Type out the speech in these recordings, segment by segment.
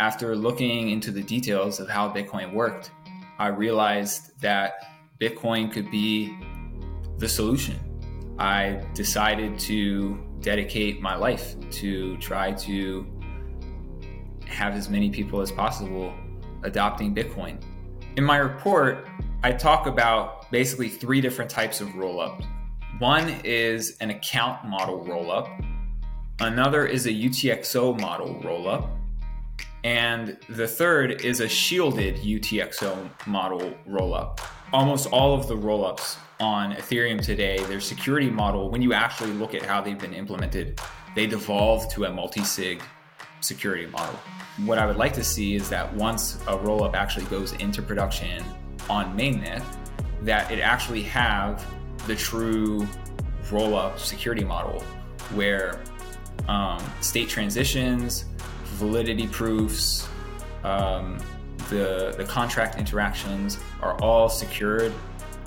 After looking into the details of how Bitcoin worked, I realized that Bitcoin could be the solution. I decided to dedicate my life to try to have as many people as possible adopting Bitcoin. In my report, I talk about basically three different types of rollup. One is an account model rollup, another is a UTXO model rollup, and the third is a shielded UTXO model rollup. Almost all of the rollups on Ethereum today, their security model, when you actually look at how they've been implemented, they devolve to a multi sig security model. What I would like to see is that once a rollup actually goes into production on mainnet, that it actually have the true rollup security model where um, state transitions, validity proofs, um, the, the contract interactions are all secured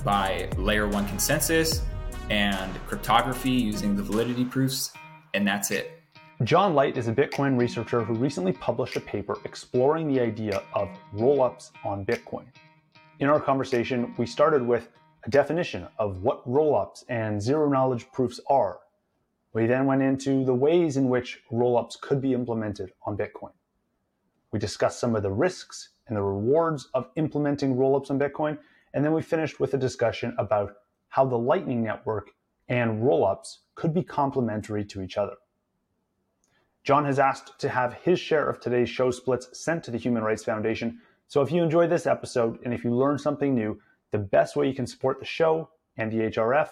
by layer one consensus and cryptography using the validity proofs, and that's it. John Light is a Bitcoin researcher who recently published a paper exploring the idea of rollups on Bitcoin. In our conversation, we started with a definition of what rollups and zero knowledge proofs are we then went into the ways in which rollups could be implemented on Bitcoin. We discussed some of the risks and the rewards of implementing rollups on Bitcoin, and then we finished with a discussion about how the Lightning Network and rollups could be complementary to each other. John has asked to have his share of today's show splits sent to the Human Rights Foundation. So if you enjoyed this episode and if you learned something new, the best way you can support the show and the HRF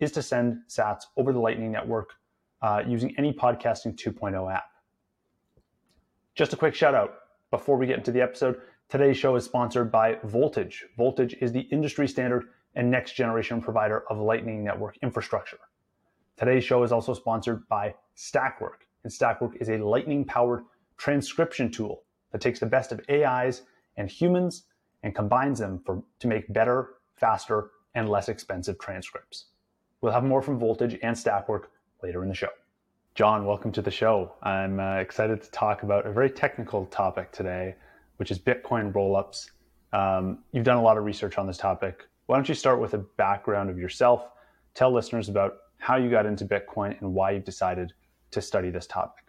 is to send sats over the Lightning Network uh, using any podcasting 2.0 app. Just a quick shout out before we get into the episode. Today's show is sponsored by Voltage. Voltage is the industry standard and next generation provider of Lightning Network infrastructure. Today's show is also sponsored by Stakwork. And Stakwork is a lightning powered transcription tool that takes the best of AIs and humans and combines them for, to make better, faster, and less expensive transcripts. We'll have more from Voltage and Stakwork later in the show. John, welcome to the show. I'm uh, excited to talk about a very technical topic today, which is Bitcoin rollups. Um, you've done a lot of research on this topic. Why don't you start with a background of yourself? Tell listeners about how you got into Bitcoin and why you've decided to study this topic.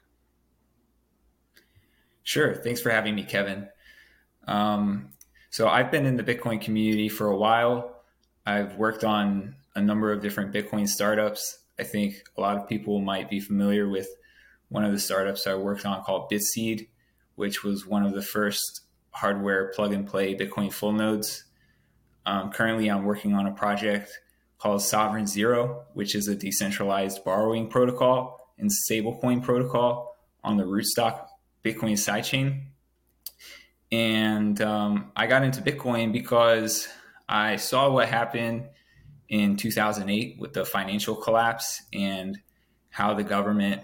Sure. Thanks for having me, Kevin. Um, so I've been in the Bitcoin community for a while. I've worked on a number of different Bitcoin startups. I think a lot of people might be familiar with one of the startups I worked on called Bitseed, which was one of the first hardware plug and play Bitcoin full nodes. Um, currently, I'm working on a project called Sovryn Zero, which is a decentralized borrowing protocol and stablecoin protocol on the Rootstock Bitcoin sidechain. And um, I got into Bitcoin because I saw what happened in 2008 with the financial collapse and how the government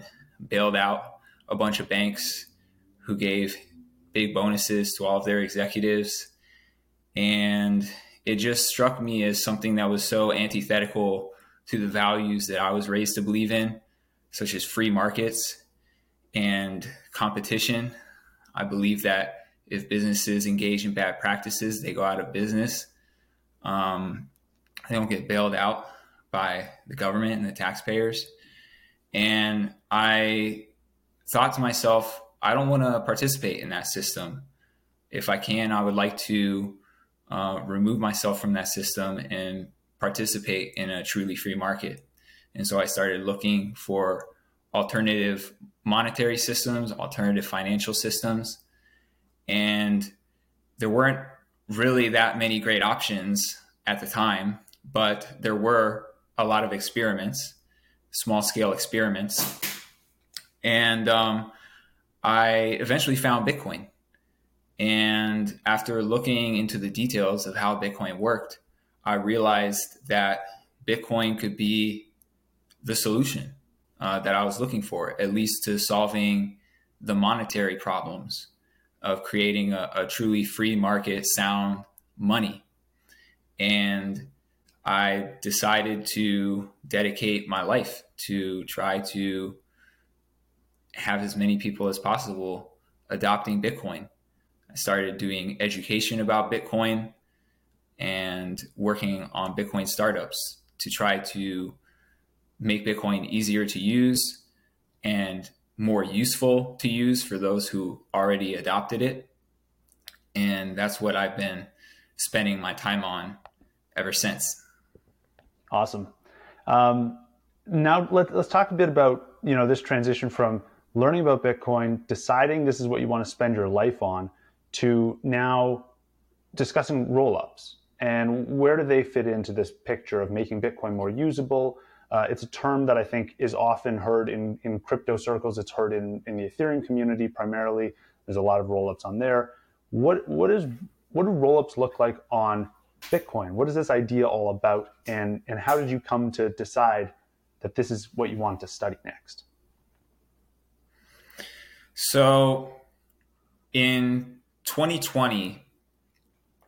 bailed out a bunch of banks who gave big bonuses to all of their executives. And it just struck me as something that was so antithetical to the values that I was raised to believe in, such as free markets and competition. I believe that if businesses engage in bad practices, they go out of business. Um, they don't get bailed out by the government and the taxpayers. And I thought to myself, I don't want to participate in that system. If I can, I would like to uh, remove myself from that system and participate in a truly free market. And so I started looking for alternative monetary systems, alternative financial systems. And there weren't really that many great options at the time but there were a lot of experiments, small scale experiments. And um, I eventually found Bitcoin. And after looking into the details of how Bitcoin worked, I realized that Bitcoin could be the solution uh, that I was looking for, at least to solving the monetary problems of creating a, a truly free market sound money. And I decided to dedicate my life to try to have as many people as possible adopting Bitcoin. I started doing education about Bitcoin and working on Bitcoin startups to try to make Bitcoin easier to use and more useful to use for those who already adopted it. And that's what I've been spending my time on ever since. Awesome. Um, now let, let's talk a bit about you know this transition from learning about Bitcoin, deciding this is what you want to spend your life on, to now discussing rollups and where do they fit into this picture of making Bitcoin more usable? Uh, it's a term that I think is often heard in, in crypto circles. It's heard in, in the Ethereum community primarily. There's a lot of rollups on there. What what is what do rollups look like on Bitcoin? What is this idea all about? And and how did you come to decide that this is what you want to study next? So in 2020,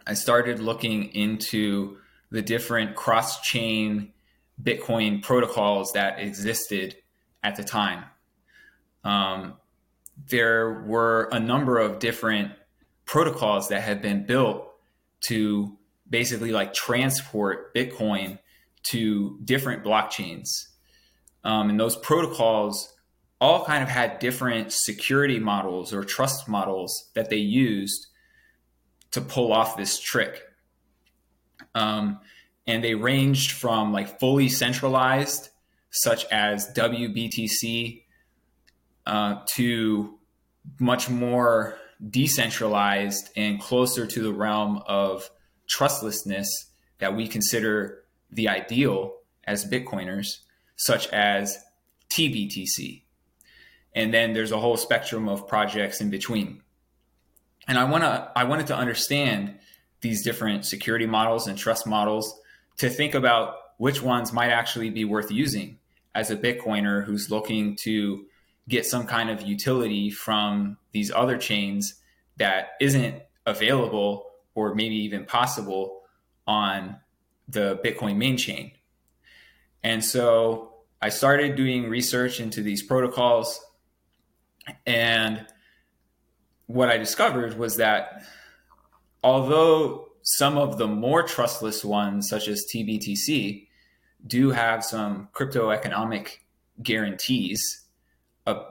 I started looking into the different cross chain Bitcoin protocols that existed at the time. Um, there were a number of different protocols that had been built to basically like transport Bitcoin to different blockchains. Um, and those protocols all kind of had different security models or trust models that they used to pull off this trick. Um, and they ranged from like fully centralized, such as WBTC, uh, to much more decentralized and closer to the realm of trustlessness that we consider the ideal as Bitcoiners, such as TBTC. And then there's a whole spectrum of projects in between. And I want to I wanted to understand these different security models and trust models to think about which ones might actually be worth using as a Bitcoiner who's looking to get some kind of utility from these other chains that isn't available or maybe even possible on the Bitcoin main chain. And so I started doing research into these protocols. And what I discovered was that although some of the more trustless ones, such as TBTC, do have some crypto economic guarantees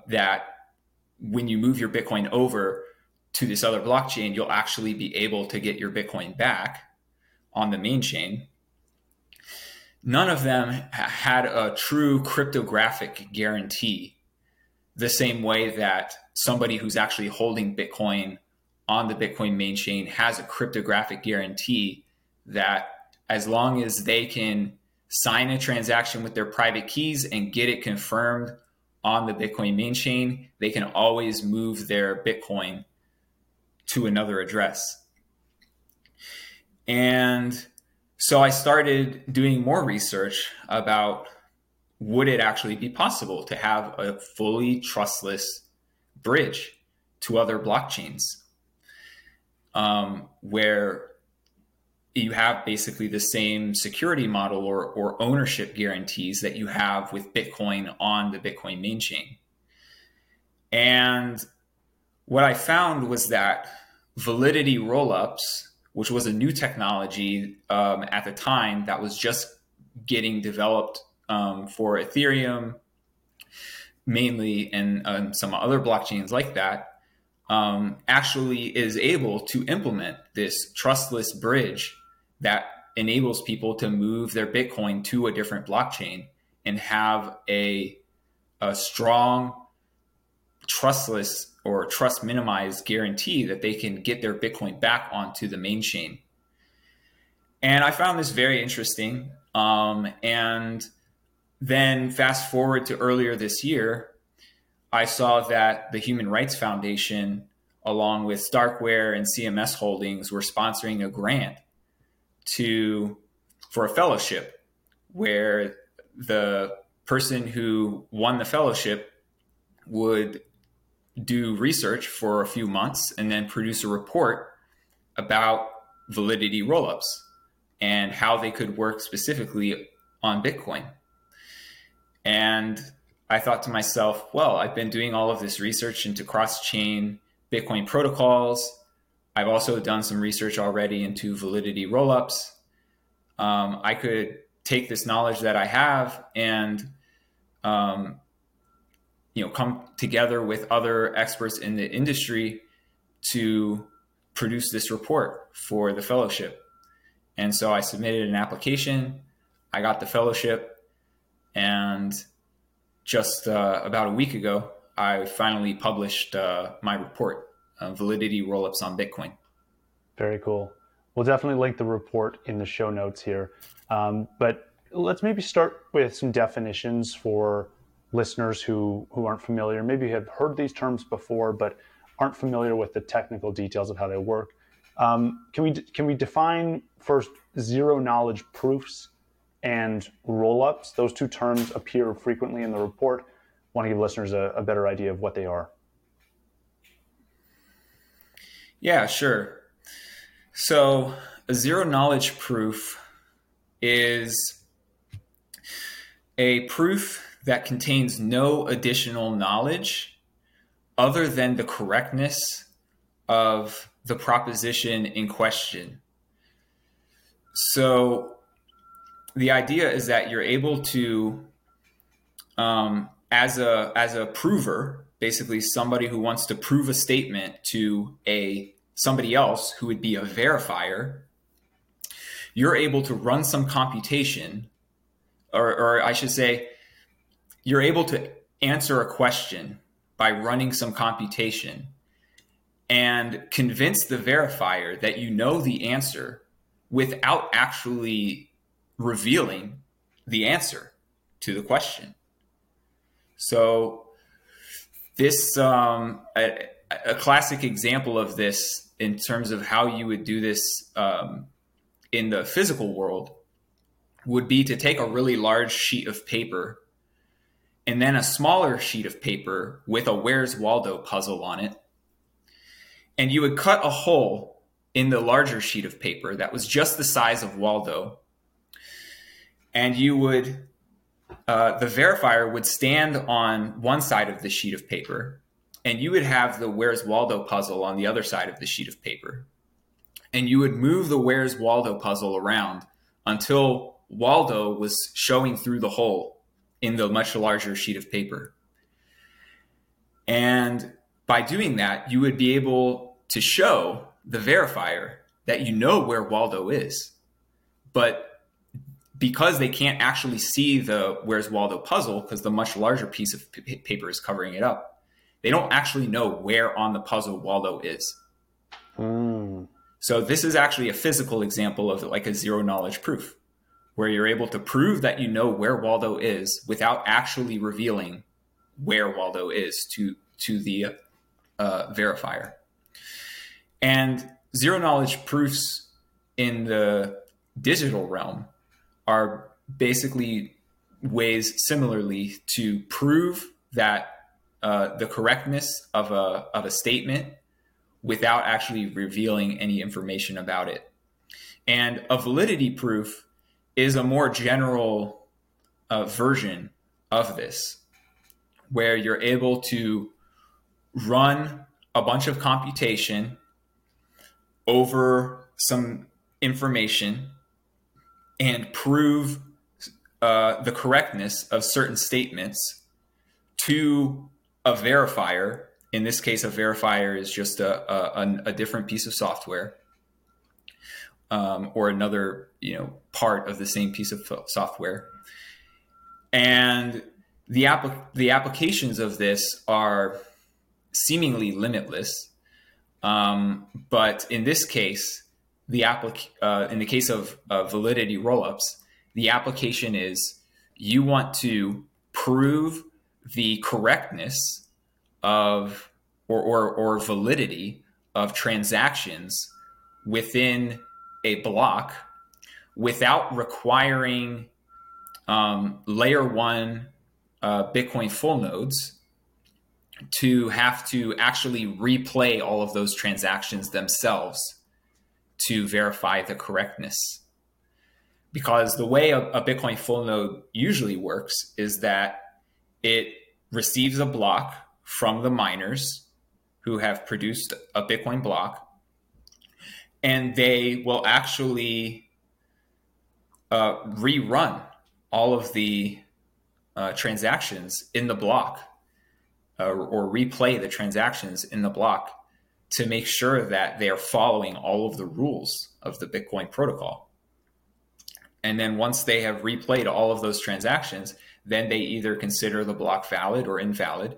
that when you move your Bitcoin over to this other blockchain, you'll actually be able to get your Bitcoin back on the main chain. None of them had a true cryptographic guarantee the same way that somebody who's actually holding Bitcoin on the Bitcoin main chain has a cryptographic guarantee that as long as they can sign a transaction with their private keys and get it confirmed on the Bitcoin main chain, they can always move their Bitcoin to another address. And so I started doing more research about would it actually be possible to have a fully trustless bridge to other blockchains um, where you have basically the same security model or, or ownership guarantees that you have with Bitcoin on the Bitcoin main chain. And what I found was that validity rollups, which was a new technology um, at the time that was just getting developed um, for Ethereum mainly and um, some other blockchains like that, um, actually is able to implement this trustless bridge that enables people to move their Bitcoin to a different blockchain and have a, a strong, trustless or trust minimized guarantee that they can get their Bitcoin back onto the main chain. And I found this very interesting. Um, and then fast forward to earlier this year, I saw that the Human Rights Foundation, along with Starkware and CMS Holdings, were sponsoring a grant to for a fellowship where the person who won the fellowship would do research for a few months and then produce a report about validity rollups and how they could work specifically on Bitcoin. And I thought to myself, well, I've been doing all of this research into cross chain Bitcoin protocols. I've also done some research already into validity rollups. Um, I could take this knowledge that I have and um, you know come together with other experts in the industry to produce this report for the fellowship. And so I submitted an application. I got the fellowship, and just uh, about a week ago, I finally published uh, my report, uh, Validity Rollups on Bitcoin. Very cool. We'll definitely link the report in the show notes here. Um, but let's maybe start with some definitions for listeners who, who aren't familiar. Maybe have heard these terms before, but aren't familiar with the technical details of how they work. Um, can we can we define first zero knowledge proofs and roll ups? Those two terms appear frequently in the report. Want to give listeners a, a better idea of what they are. Yeah, sure. So a zero knowledge proof is a proof that contains no additional knowledge other than the correctness of the proposition in question. So the idea is that you're able to, um, as a as a prover, basically somebody who wants to prove a statement to a somebody else who would be a verifier, you're able to run some computation, or, or I should say, you're able to answer a question by running some computation and convince the verifier that you know the answer without actually revealing the answer to the question. So, this um, a, a, classic example of this in terms of how you would do this um, in the physical world would be to take a really large sheet of paper and then a smaller sheet of paper with a Where's Waldo puzzle on it. And you would cut a hole in the larger sheet of paper that was just the size of Waldo. And you would, uh, the verifier would stand on one side of the sheet of paper, and you would have the Where's Waldo puzzle on the other side of the sheet of paper. And you would move the Where's Waldo puzzle around until Waldo was showing through the hole in the much larger sheet of paper. And by doing that, you would be able to show the verifier that you know where Waldo is. But because they can't actually see the where's Waldo puzzle, because the much larger piece of p- paper is covering it up, they don't actually know where on the puzzle Waldo is. Mm. So this is actually a physical example of like a zero knowledge proof where you're able to prove that you know where Waldo is without actually revealing where Waldo is to to the uh, verifier. And zero knowledge proofs in the digital realm are basically ways similarly to prove that uh, the correctness of a of a statement without actually revealing any information about it. And a validity proof is a more general uh, version of this, where you're able to run a bunch of computation over some information and prove uh, the correctness of certain statements to a verifier. In this case, a verifier is just a, a, a different piece of software um, or another you know part of the same piece of software. And the app the applications of this are seemingly limitless um, but in this case the applic- uh, in the case of uh, validity rollups the application is you want to prove the correctness of or, or, or validity of transactions within a block without requiring um, layer one uh, Bitcoin full nodes to have to actually replay all of those transactions themselves to verify the correctness. Because the way a, a Bitcoin full node usually works is that it receives a block from the miners who have produced a Bitcoin block, and they will actually uh, rerun all of the uh, transactions in the block uh, or replay the transactions in the block to make sure that they are following all of the rules of the Bitcoin protocol. And then once they have replayed all of those transactions, then they either consider the block valid or invalid.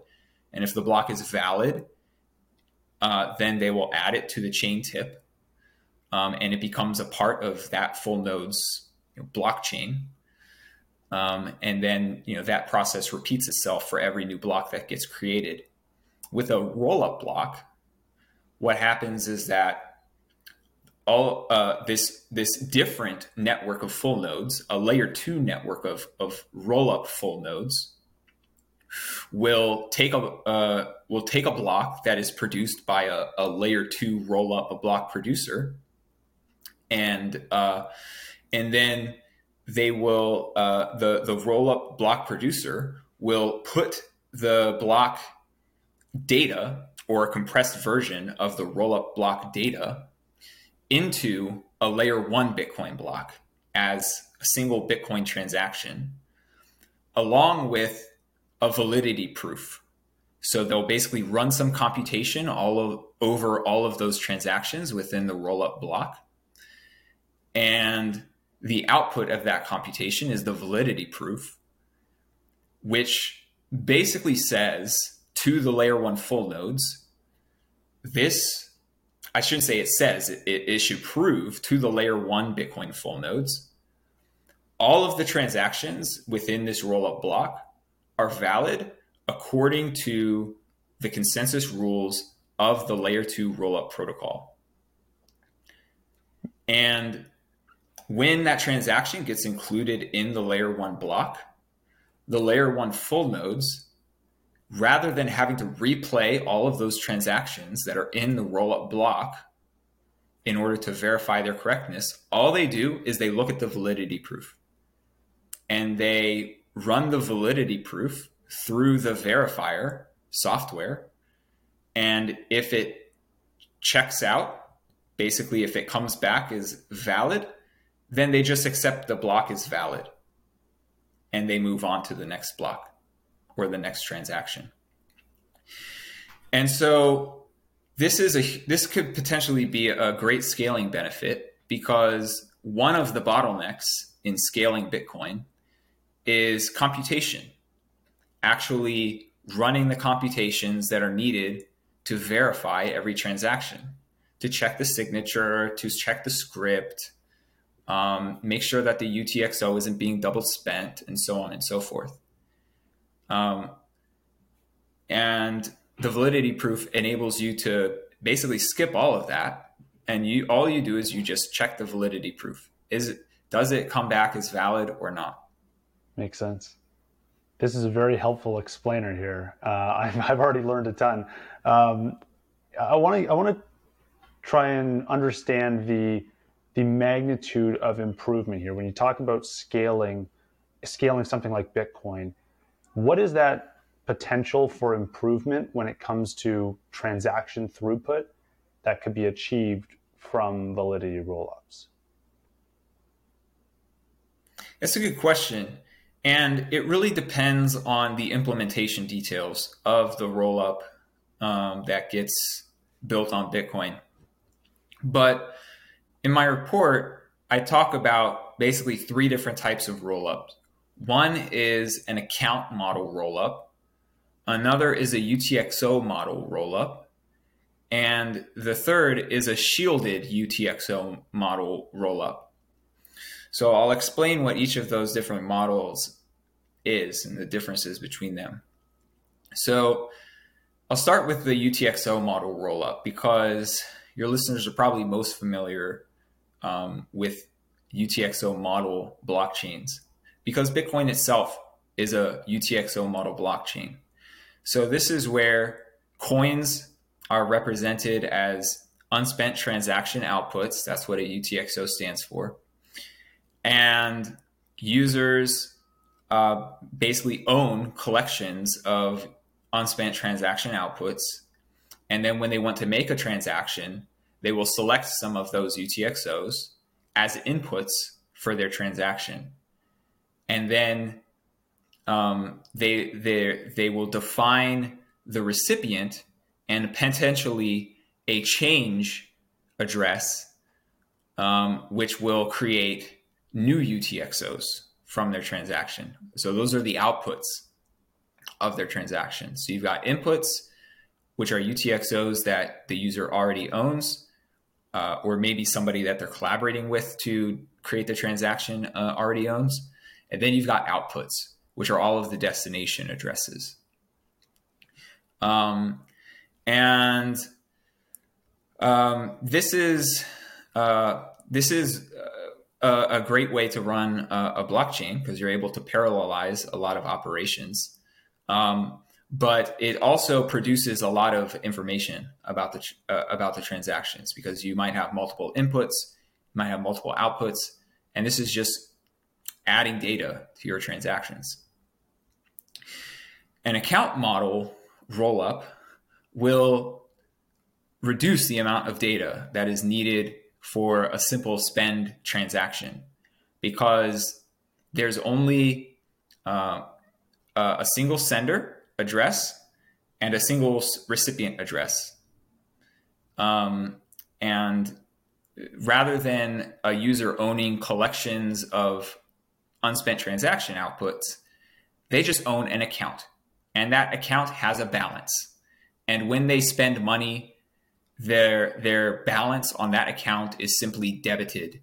And if the block is valid, uh, then they will add it to the chain tip. Um, and it becomes a part of that full node's you know, blockchain. Um, and then you know that process repeats itself for every new block that gets created. With a roll-up block, what happens is that all uh, this this different network of full nodes, a layer two network of of roll-up full nodes, will take a uh, will take a block that is produced by a, a layer two roll-up a block producer, and uh, and then they will uh, the the roll up block producer will put the block data or a compressed version of the roll up block data into a layer one Bitcoin block as a single Bitcoin transaction, along with a validity proof. So they'll basically run some computation all of, over all of those transactions within the roll up block. And the output of that computation is the validity proof, which basically says to the layer one full nodes, this, I shouldn't say it says, it, it should prove to the layer one Bitcoin full nodes, all of the transactions within this rollup block are valid according to the consensus rules of the layer two rollup protocol. And when that transaction gets included in the layer one block, the layer one full nodes, rather than having to replay all of those transactions that are in the rollup block in order to verify their correctness, all they do is they look at the validity proof and they run the validity proof through the verifier software. And if it checks out, basically, if it comes back as valid, then they just accept the block is valid and they move on to the next block or the next transaction. And so this is a this could potentially be a great scaling benefit because one of the bottlenecks in scaling Bitcoin is computation. Actually running the computations that are needed to verify every transaction, to check the signature, to check the script, um, make sure that the UTXO isn't being double spent, and so on and so forth. Um, and the validity proof enables you to basically skip all of that, and you all you do is you just check the validity proof. Is it does it come back as valid or not? Makes sense. This is a very helpful explainer here. Uh, I've, I've already learned a ton. Um, I want to I want to try and understand the the magnitude of improvement here. When you talk about scaling scaling something like bitcoin what is that potential for improvement when it comes to transaction throughput that could be achieved from validity rollups? That's a good question. And it really depends on the implementation details of the rollup um, that gets built on bitcoin. But in my report, I talk about basically three different types of rollups. One is an account model rollup, another is a UTXO model rollup, and the third is a shielded UTXO model rollup. So I'll explain what each of those different models is and the differences between them. So I'll start with the UTXO model rollup because your listeners are probably most familiar um, with UTXO model blockchains because Bitcoin itself is a UTXO model blockchain. So this is where coins are represented as unspent transaction outputs. That's what a UTXO stands for. And users uh, basically own collections of unspent transaction outputs And then when they want to make a transaction, they will select some of those UTXOs as inputs for their transaction. And then um, they, they, they will define the recipient and potentially a change address, um, which will create new UTXOs from their transaction. So those are the outputs of their transaction. So you've got inputs, which are UTXOs that the user already owns, uh, or maybe somebody that they're collaborating with to create the transaction uh, already owns. And then you've got outputs, which are all of the destination addresses. Um, and um, this is uh, this is a, a, great way to run a, a blockchain because you're able to parallelize a lot of operations. Um, but it also produces a lot of information about the uh, about the transactions because you might have multiple inputs, you might have multiple outputs, and this is just adding data to your transactions. An account model rollup will reduce the amount of data that is needed for a simple spend transaction because there's only uh, a single sender address and a single recipient address. Um, and rather than a user owning collections of unspent transaction outputs, they just own an account. And that account has a balance. And when they spend money, their their balance on that account is simply debited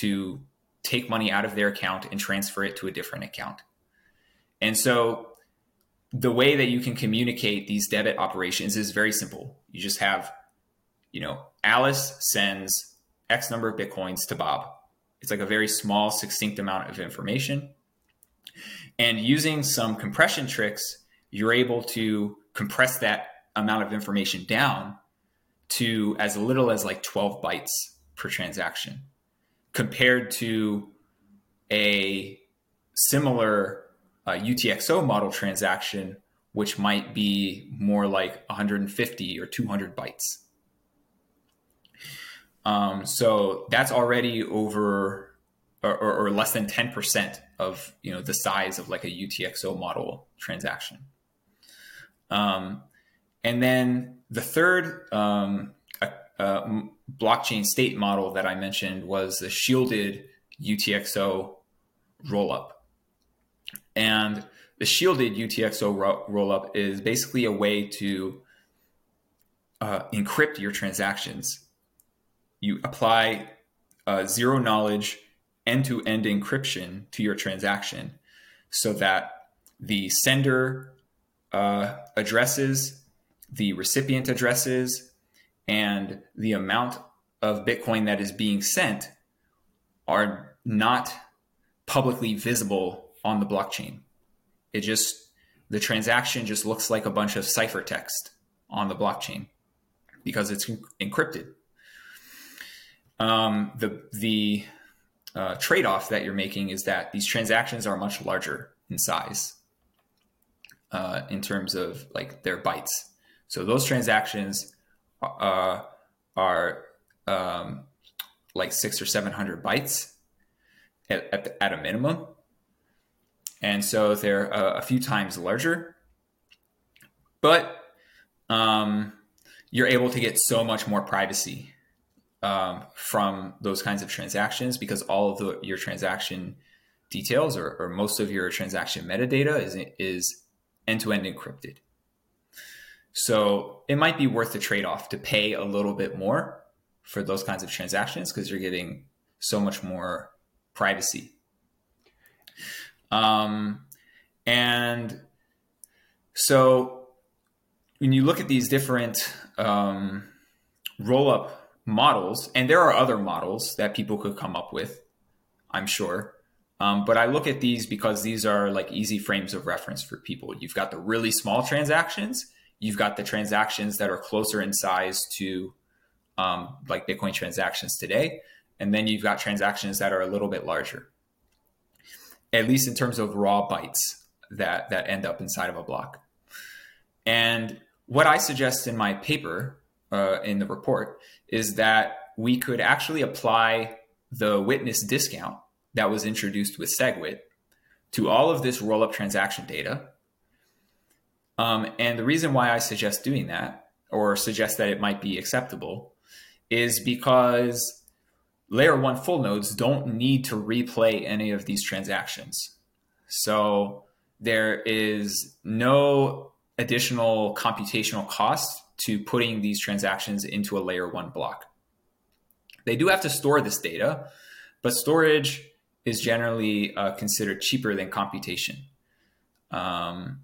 to take money out of their account and transfer it to a different account. And so the way that you can communicate these debit operations is very simple. You just have, you know, Alice sends X number of Bitcoins to Bob. It's like a very small, succinct amount of information. And using some compression tricks, you're able to compress that amount of information down to as little as like 12 bytes per transaction compared to a similar uh, UTXO model transaction, which might be more like 150 or 200 bytes. Um, so that's already over or, or, or less than 10% of you know the size of like a UTXO model transaction. Um, and then the third um, uh, uh, blockchain state model that I mentioned was the shielded UTXO rollup. And the shielded UTXO ro- rollup is basically a way to uh, encrypt your transactions. You apply uh, zero knowledge end to end encryption to your transaction so that the sender uh, addresses, the recipient addresses, and the amount of Bitcoin that is being sent are not publicly visible on the blockchain. It just, the transaction just looks like a bunch of ciphertext on the blockchain because it's encrypted. Um, the the uh, trade off that you're making is that these transactions are much larger in size uh, in terms of like their bytes. So those transactions uh, are um, like six or seven hundred bytes at, at, the, at a minimum, and so they're a, a few times larger. But um, you're able to get so much more privacy um, from those kinds of transactions because all of the, your transaction details or, or, most of your transaction metadata is is end to end encrypted. So it might be worth the trade off to pay a little bit more for those kinds of transactions because you're getting so much more privacy. Um, and so when you look at these different um, roll up models, and there are other models that people could come up with, I'm sure. Um, but I look at these because these are like easy frames of reference for people. You've got the really small transactions, you've got the transactions that are closer in size to um, like Bitcoin transactions today, and then you've got transactions that are a little bit larger at least in terms of raw bytes that that end up inside of a block. And what I suggest in my paper uh, in the report is that we could actually apply the witness discount that was introduced with SegWit to all of this roll up transaction data. Um, and the reason why I suggest doing that or suggest that it might be acceptable is because layer one full nodes don't need to replay any of these transactions. So there is no additional computational cost to putting these transactions into a layer one block. They do have to store this data, but storage is generally uh, considered cheaper than computation. Um,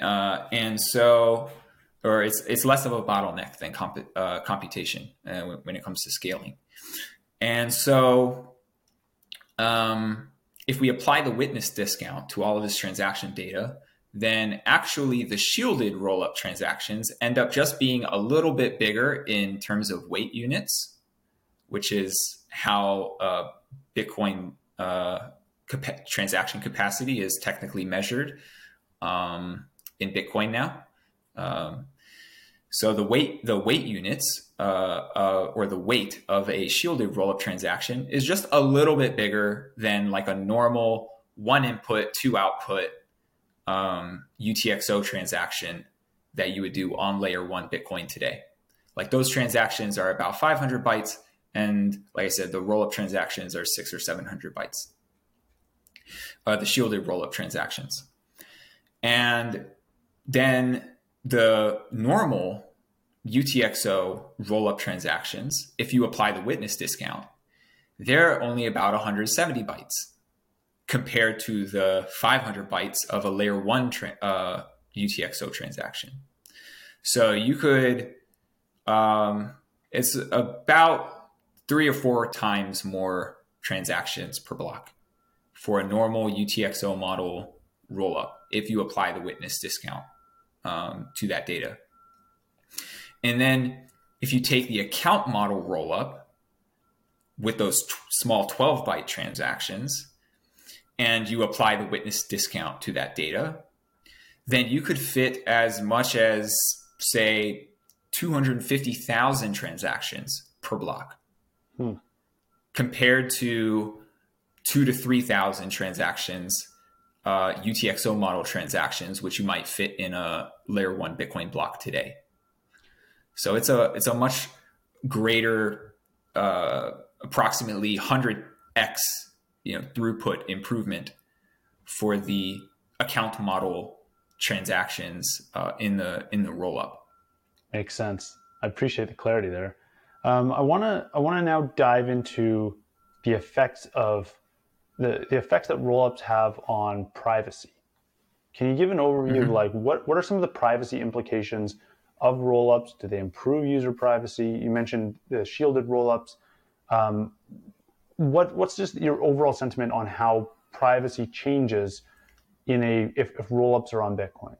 uh, and so, or it's, it's less of a bottleneck than comp- uh, computation uh, when it comes to scaling. And so, um, if we apply the witness discount to all of this transaction data, then actually the shielded roll up transactions end up just being a little bit bigger in terms of weight units, which is how uh, Bitcoin uh, cap- transaction capacity is technically measured um, in Bitcoin now. Um, so the weight, the weight units, uh, uh, or the weight of a shielded rollup transaction is just a little bit bigger than like a normal one input, two output um, UTXO transaction that you would do on layer one Bitcoin today. Like those transactions are about 500 bytes. And like I said, the rollup transactions are six or 700 bytes. Uh, the shielded rollup transactions. And then the normal UTXO rollup transactions, if you apply the witness discount, they're only about 170 bytes compared to the 500 bytes of a layer one tra- uh, UTXO transaction. So you could, um, it's about three or four times more transactions per block for a normal UTXO model rollup if you apply the witness discount um, to that data. And then if you take the account model rollup with those t- small 12 byte transactions, and you apply the witness discount to that data, then you could fit as much as, say, 250,000 transactions per block hmm. compared to two to 3,000 transactions, uh, UTXO model transactions, which you might fit in a layer one Bitcoin block today. So it's a, it's a much greater, uh, approximately 100x you know throughput improvement for the account model transactions uh, in the in the roll up. Makes sense. I appreciate the clarity there. Um, I want to I want to now dive into the effects of the, the effects that rollups have on privacy. Can you give an overview mm-hmm. of like what, what are some of the privacy implications of rollups? Do they improve user privacy? You mentioned the shielded rollups. Um, what what's just your overall sentiment on how privacy changes in a if, if rollups are on Bitcoin?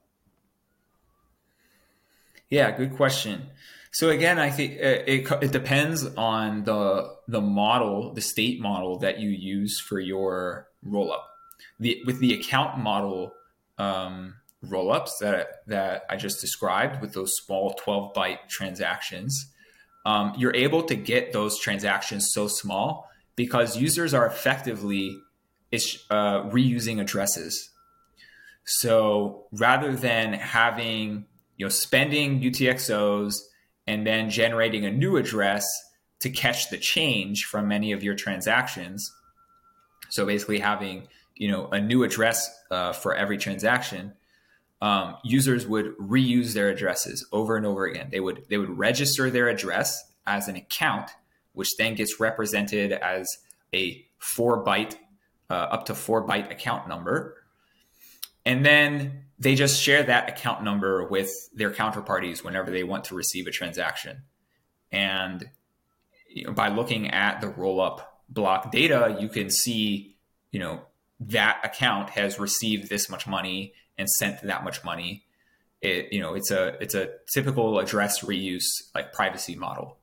Yeah, good question. So again, I think uh, it, it depends on the the model, the state model that you use for your rollup. The with the account model um, rollups that that I just described with those small 12 byte transactions, um, you're able to get those transactions so small because users are effectively uh, reusing addresses. So rather than having you know spending UTXOs and then generating a new address to catch the change from many of your transactions, so basically having you know a new address uh, for every transaction, um, users would reuse their addresses over and over again. They would they would register their address as an account which then gets represented as a four byte, uh, up to four byte account number. And then they just share that account number with their counterparties whenever they want to receive a transaction. And you know, by looking at the roll up block data, you can see, you know, that account has received this much money and sent that much money. It, you know, it's a it's a typical address reuse like privacy model,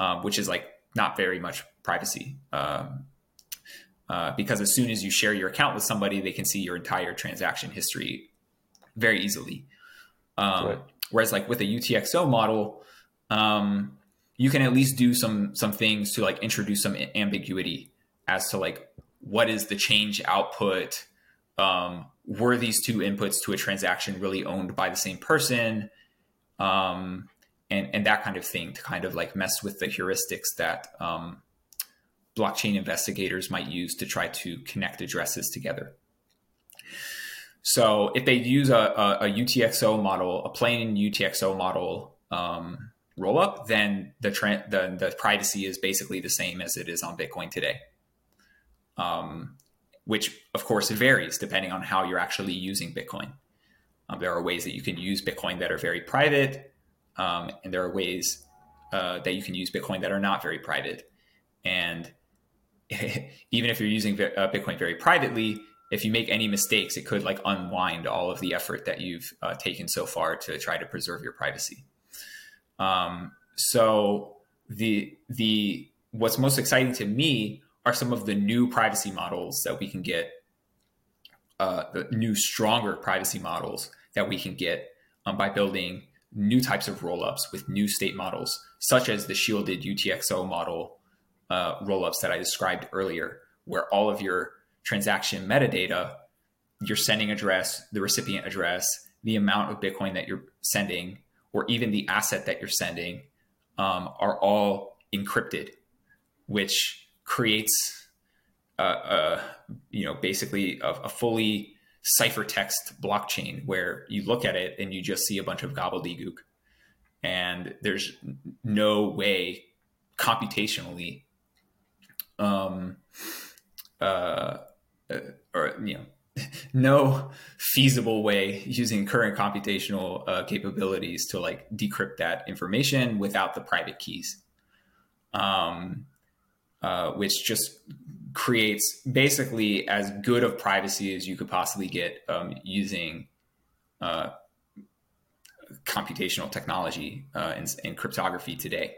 um, which is like not very much privacy. Um, uh, because as soon as you share your account with somebody, they can see your entire transaction history very easily. Um, right. Whereas like with a UTXO model, um, you can at least do some some things to like introduce some ambiguity as to like what is the change output. Um, were these two inputs to a transaction really owned by the same person? Um, and and that kind of thing to kind of like mess with the heuristics that um, blockchain investigators might use to try to connect addresses together. So if they use a, a, a UTXO model, a plain UTXO model um, rollup, then the, the the privacy is basically the same as it is on Bitcoin today. Um, which of course varies depending on how you're actually using Bitcoin. Um, there are ways that you can use Bitcoin that are very private, um, and there are ways uh, that you can use Bitcoin that are not very private. And even if you're using uh, Bitcoin very privately, if you make any mistakes, it could like unwind all of the effort that you've uh, taken so far to try to preserve your privacy. Um, so the the what's most exciting to me are some of the new privacy models that we can get, uh, the new stronger privacy models that we can get um, by building new types of rollups with new state models, such as the shielded UTXO model uh, rollups that I described earlier, where all of your transaction metadata, your sending address, the recipient address, the amount of Bitcoin that you're sending, or even the asset that you're sending, um, are all encrypted, which creates, a, a you know, basically a, a fully ciphertext blockchain where you look at it and you just see a bunch of gobbledygook, and there's no way computationally um, uh, uh, or you know, no feasible way using current computational uh, capabilities to like decrypt that information without the private keys, um, uh, which just creates basically as good of privacy as you could possibly get um, using uh, computational technology uh, in, in, cryptography today.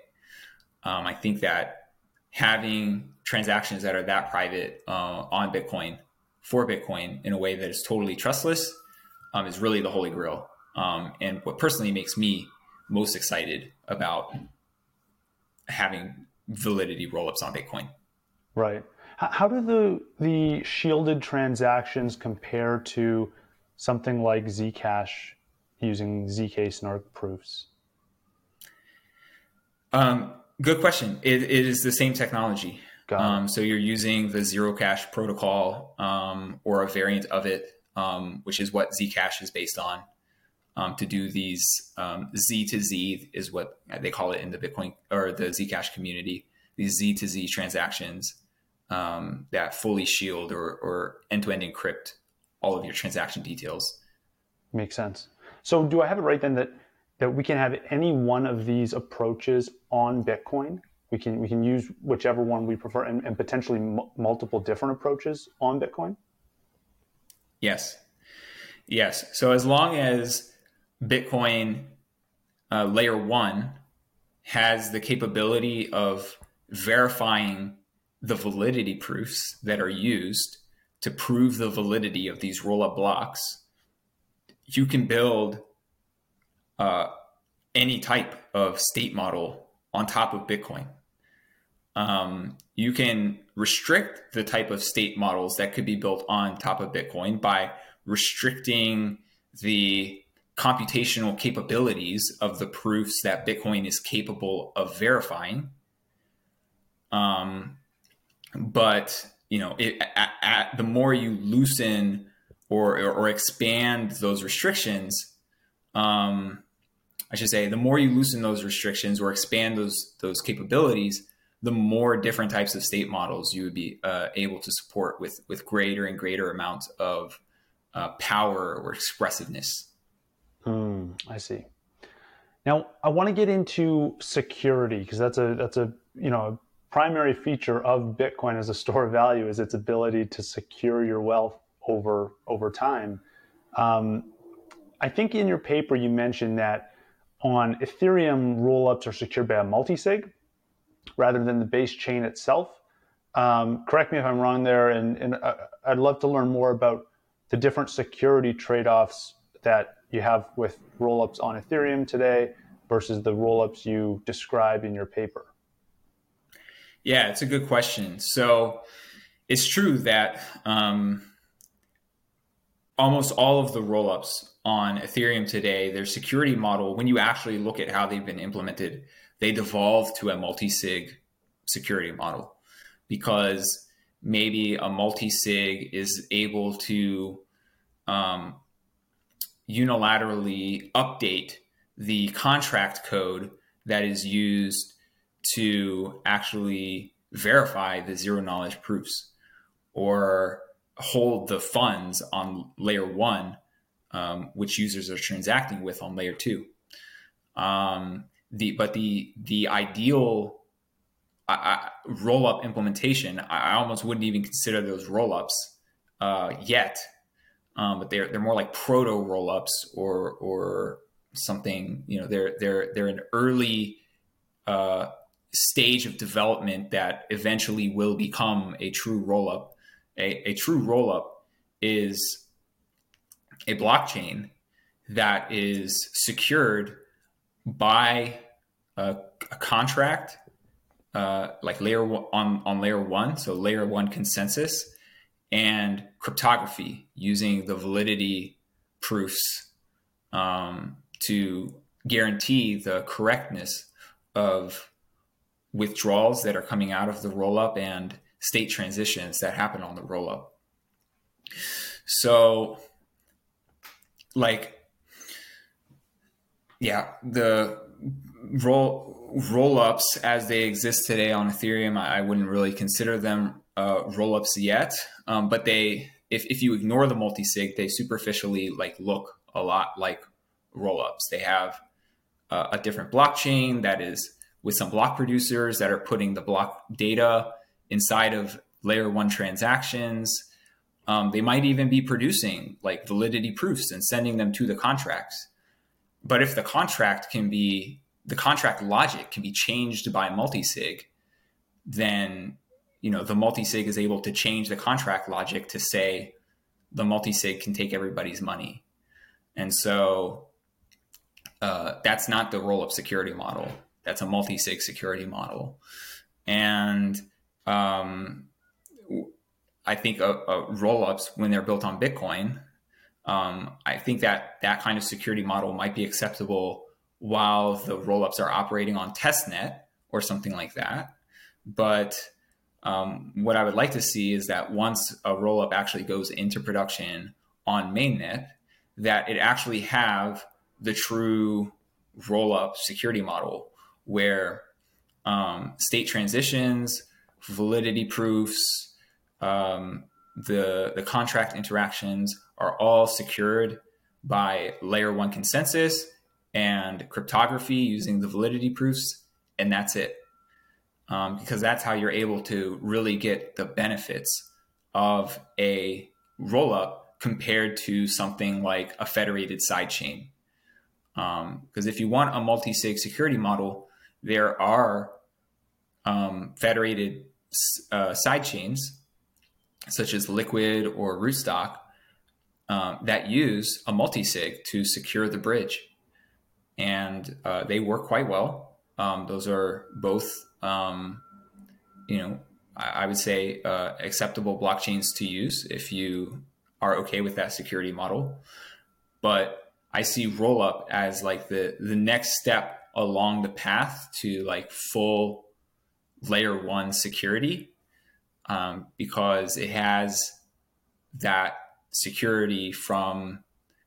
Um, I think that having transactions that are that private uh, on Bitcoin for Bitcoin in a way that is totally trustless um, is really the holy grail. Um, and what personally makes me most excited about having validity rollups on Bitcoin. Right. How do the the shielded transactions compare to something like Zcash using zk snark proofs? Um, good question. It, it is the same technology. Um, so you're using the Zerocash protocol um, or a variant of it, um, which is what Zcash is based on, um, to do these um, Z to Z is what they call it in the Bitcoin or the Zcash community. These Z to Z transactions um, that fully shield or, or end-to-end encrypt all of your transaction details. Makes sense. So do I have it right then that that we can have any one of these approaches on Bitcoin? We can we can use whichever one we prefer and, and potentially m- multiple different approaches on bitcoin. Yes. Yes. So as long as bitcoin uh, layer one has the capability of verifying the validity proofs that are used to prove the validity of these roll-up blocks you can build uh, any type of state model on top of bitcoin um, you can restrict the type of state models that could be built on top of Bitcoin by restricting the computational capabilities of the proofs that Bitcoin is capable of verifying. Um, but you know, it, at, at, the more you loosen or, or, or expand those restrictions, um, I should say, the more you loosen those restrictions or expand those those capabilities, the more different types of state models you would be uh, able to support with with greater and greater amounts of uh, power or expressiveness. Mm, I see. Now I want to get into security because that's a that's a you know primary feature of Bitcoin as a store of value is its ability to secure your wealth over over time. Um, I think in your paper you mentioned that on Ethereum rollups are secured by a multisig, rather than the base chain itself. Um, correct me if I'm wrong there, and, and uh, I'd love to learn more about the different security trade-offs that you have with rollups on Ethereum today versus the rollups you describe in your paper? Yeah, it's a good question. So it's true that um, almost all of the rollups on Ethereum today, their security model, when you actually look at how they've been implemented, they devolve to a multi sig security model because maybe a multi sig is able to um, unilaterally update the contract code that is used to actually verify the zero knowledge proofs or hold the funds on layer one, um, which users are transacting with on layer two. Um, the but the the ideal roll up implementation, I, almost wouldn't even consider those roll ups uh, yet, um, but they're they're more like proto roll ups or or something. You know, they're they're they're an early uh, stage of development that eventually will become a true roll up. A, a true roll up is a blockchain that is secured by a, a contract, uh, like layer one, on on layer one, so layer one consensus, and cryptography using the validity proofs um, to guarantee the correctness of withdrawals that are coming out of the rollup and state transitions that happen on the rollup. So, like, yeah, the roll roll ups as they exist today on Ethereum, I, I wouldn't really consider them uh, roll ups yet. Um, but they, if, if you ignore the multi sig, they superficially like look a lot like roll ups. They have uh, a different blockchain that is with some block producers that are putting the block data inside of layer one transactions. Um, they might even be producing like validity proofs and sending them to the contracts. But if the contract can be the contract logic can be changed by multisig, then you know the multisig is able to change the contract logic to say the multisig can take everybody's money, and so uh, that's not the roll-up security model. That's a multi-sig security model, and um, I think uh, uh, roll-ups when they're built on Bitcoin, um, I think that that kind of security model might be acceptable while the roll-ups are operating on testnet or something like that. But um, what I would like to see is that once a roll-up actually goes into production on mainnet, that it actually have the true roll-up security model where um, state transitions, validity proofs, um, the the contract interactions are all secured by layer one consensus and cryptography using the validity proofs, and that's it. Um, because that's how you're able to really get the benefits of a rollup compared to something like a federated sidechain. Because um, if you want a multi sig security model, there are um, federated uh, sidechains such as Liquid or Rootstock um, that use a multi-sig to secure the bridge, and uh, they work quite well. Um, those are both, um, you know, I, I would say uh, acceptable blockchains to use if you are okay with that security model. But I see Rollup as like the the next step along the path to like full layer one security um, because it has that security from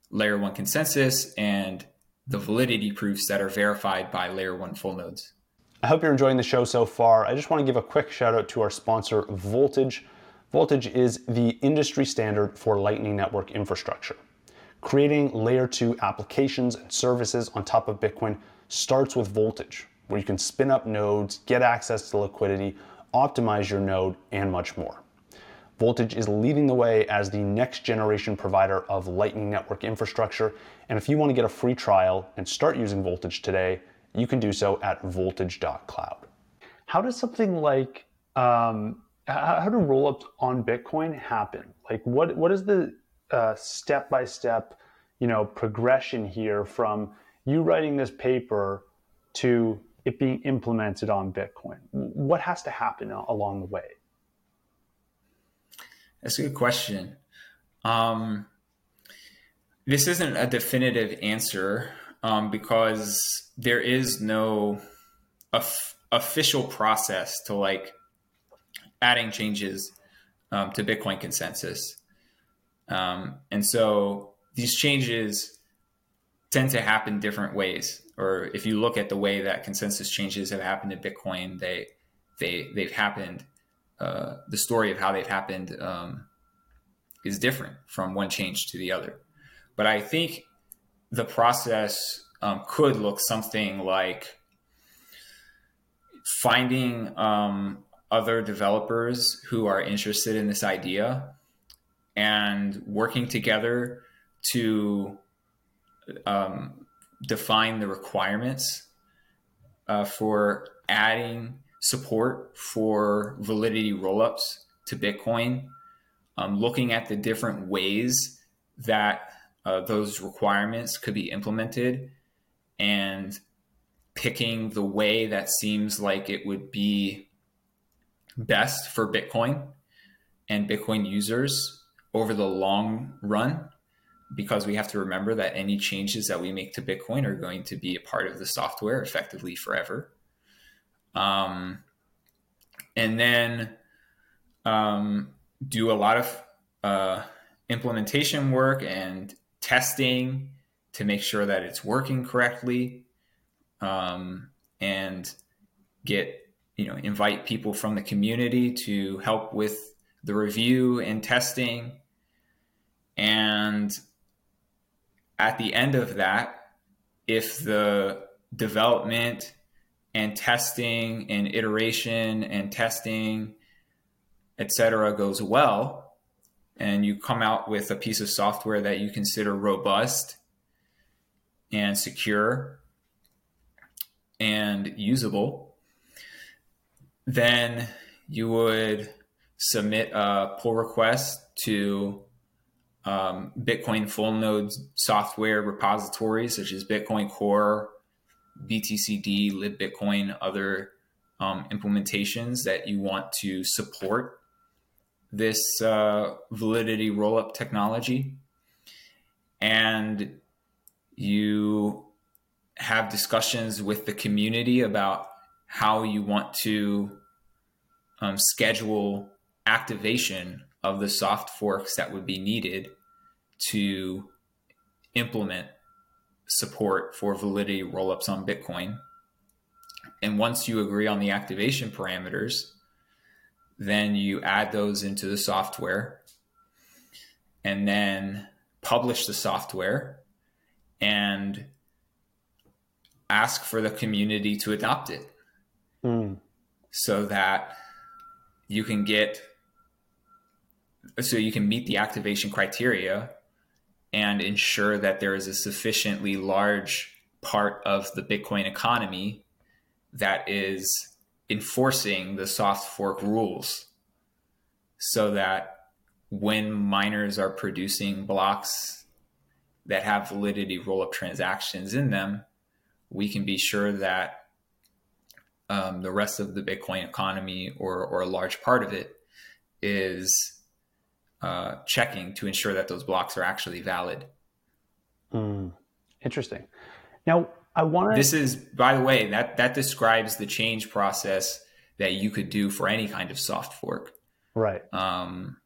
layer one consensus and the validity proofs that are verified by layer one full nodes. I hope you're enjoying the show so far. I just want to give a quick shout out to our sponsor, Voltage. Voltage is the industry standard for Lightning Network infrastructure. Creating layer two applications and services on top of Bitcoin starts with Voltage, where you can spin up nodes, get access to liquidity, optimize your node, and much more. Voltage is leading the way as the next generation provider of Lightning Network infrastructure. And if you want to get a free trial and start using Voltage today, you can do so at voltage.cloud. How does something like, um, how do rollups on Bitcoin happen? Like, what, what is the step by step you know progression here from you writing this paper to it being implemented on Bitcoin? What has to happen along the way? That's a good question. Um, this isn't a definitive answer um, because there is no of, official process to like adding changes um, to Bitcoin consensus. Um, and so these changes tend to happen different ways. Or if you look at the way that consensus changes have happened in Bitcoin, they they they've happened. Uh, the story of how they've happened um, is different from one change to the other. But I think the process um, could look something like finding um, other developers who are interested in this idea and working together to um, define the requirements uh, for adding support for validity rollups to Bitcoin, um, looking at the different ways that uh, those requirements could be implemented, and picking the way that seems like it would be best for Bitcoin and Bitcoin users over the long run because we have to remember that any changes that we make to Bitcoin are going to be a part of the software effectively forever. Um, and then um, do a lot of uh, implementation work and testing to make sure that it's working correctly um, and get you know invite people from the community to help with the review and testing and at the end of that, if the development and testing and iteration and testing, etc., goes well, and you come out with a piece of software that you consider robust and secure and usable, then you would submit a pull request to um, Bitcoin full node software repositories such as Bitcoin Core, BTCD, LibBitcoin, other um, implementations that you want to support this uh, validity rollup technology. And you have discussions with the community about how you want to um, schedule activation of the soft forks that would be needed to implement support for validity rollups on Bitcoin. And once you agree on the activation parameters, then you add those into the software and then publish the software and ask for the community to adopt it mm. so that you can get so you can meet the activation criteria and ensure that there is a sufficiently large part of the Bitcoin economy that is enforcing the soft fork rules so that when miners are producing blocks that have validity rollup transactions in them, we can be sure that um, the rest of the Bitcoin economy or, or a large part of it is uh, checking to ensure that those blocks are actually valid. Mm, interesting. Now, I want This is, by the way, that that describes the change process that you could do for any kind of soft fork. Right. Um,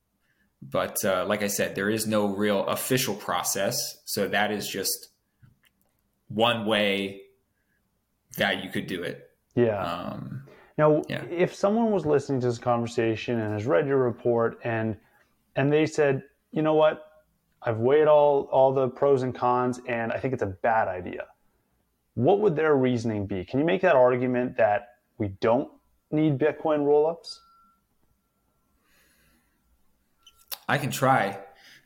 but uh, like I said, there is no real official process, so that is just one way that you could do it. Yeah. Um, now, yeah. if someone was listening to this conversation and has read your report and and they said, you know what? I've weighed all all the pros and cons, and I think it's a bad idea. What would their reasoning be? Can you make that argument that we don't need Bitcoin rollups? I can try.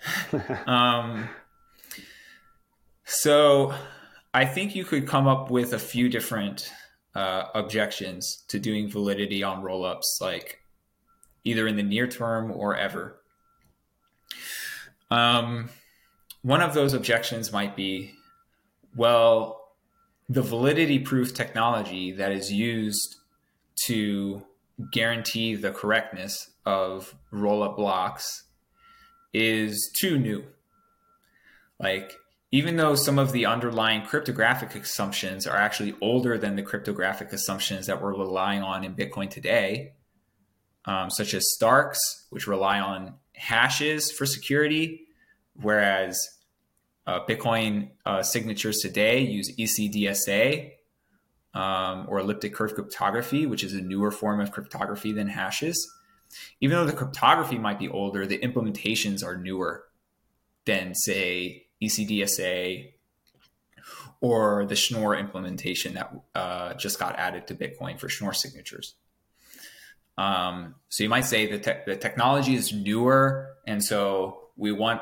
um, so I think you could come up with a few different uh, objections to doing validity on rollups, like either in the near term or ever. Um, one of those objections might be, well, the validity proof technology that is used to guarantee the correctness of roll up blocks is too new. Like, even though some of the underlying cryptographic assumptions are actually older than the cryptographic assumptions that we're relying on in Bitcoin today, um, such as Starks, which rely on hashes for security, whereas uh, Bitcoin uh, signatures today use ECDSA um, or elliptic curve cryptography, which is a newer form of cryptography than hashes. Even though the cryptography might be older, the implementations are newer than, say, ECDSA or the Schnorr implementation that uh, just got added to Bitcoin for Schnorr signatures. Um, so you might say that te- the technology is newer, and so we want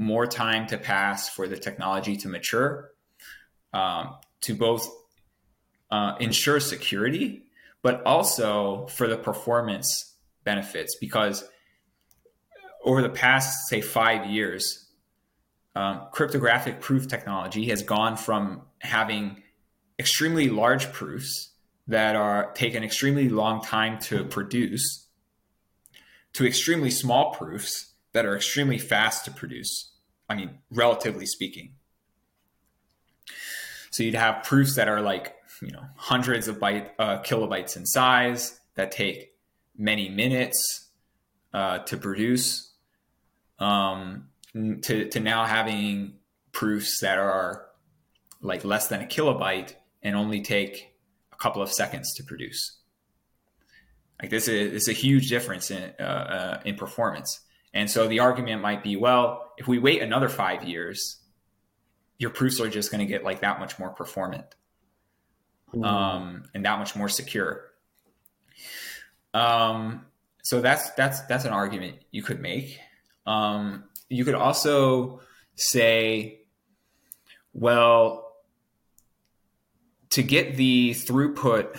more time to pass for the technology to mature, um, to both uh, ensure security, but also for the performance benefits. Because over the past, say, five years, um, cryptographic proof technology has gone from having extremely large proofs that are take an extremely long time to produce to extremely small proofs that are extremely fast to produce. I mean, relatively speaking. So you'd have proofs that are like, you know, hundreds of byte, uh, kilobytes in size that take many minutes uh, to produce, um, to, to now having proofs that are like less than a kilobyte and only take a couple of seconds to produce. Like this is, is a huge difference in uh, uh, in performance. And so the argument might be, well, if we wait another five years, your proofs are just going to get like that much more performant mm. um, and that much more secure. Um, so that's that's that's an argument you could make. Um, you could also say, well, to get the throughput,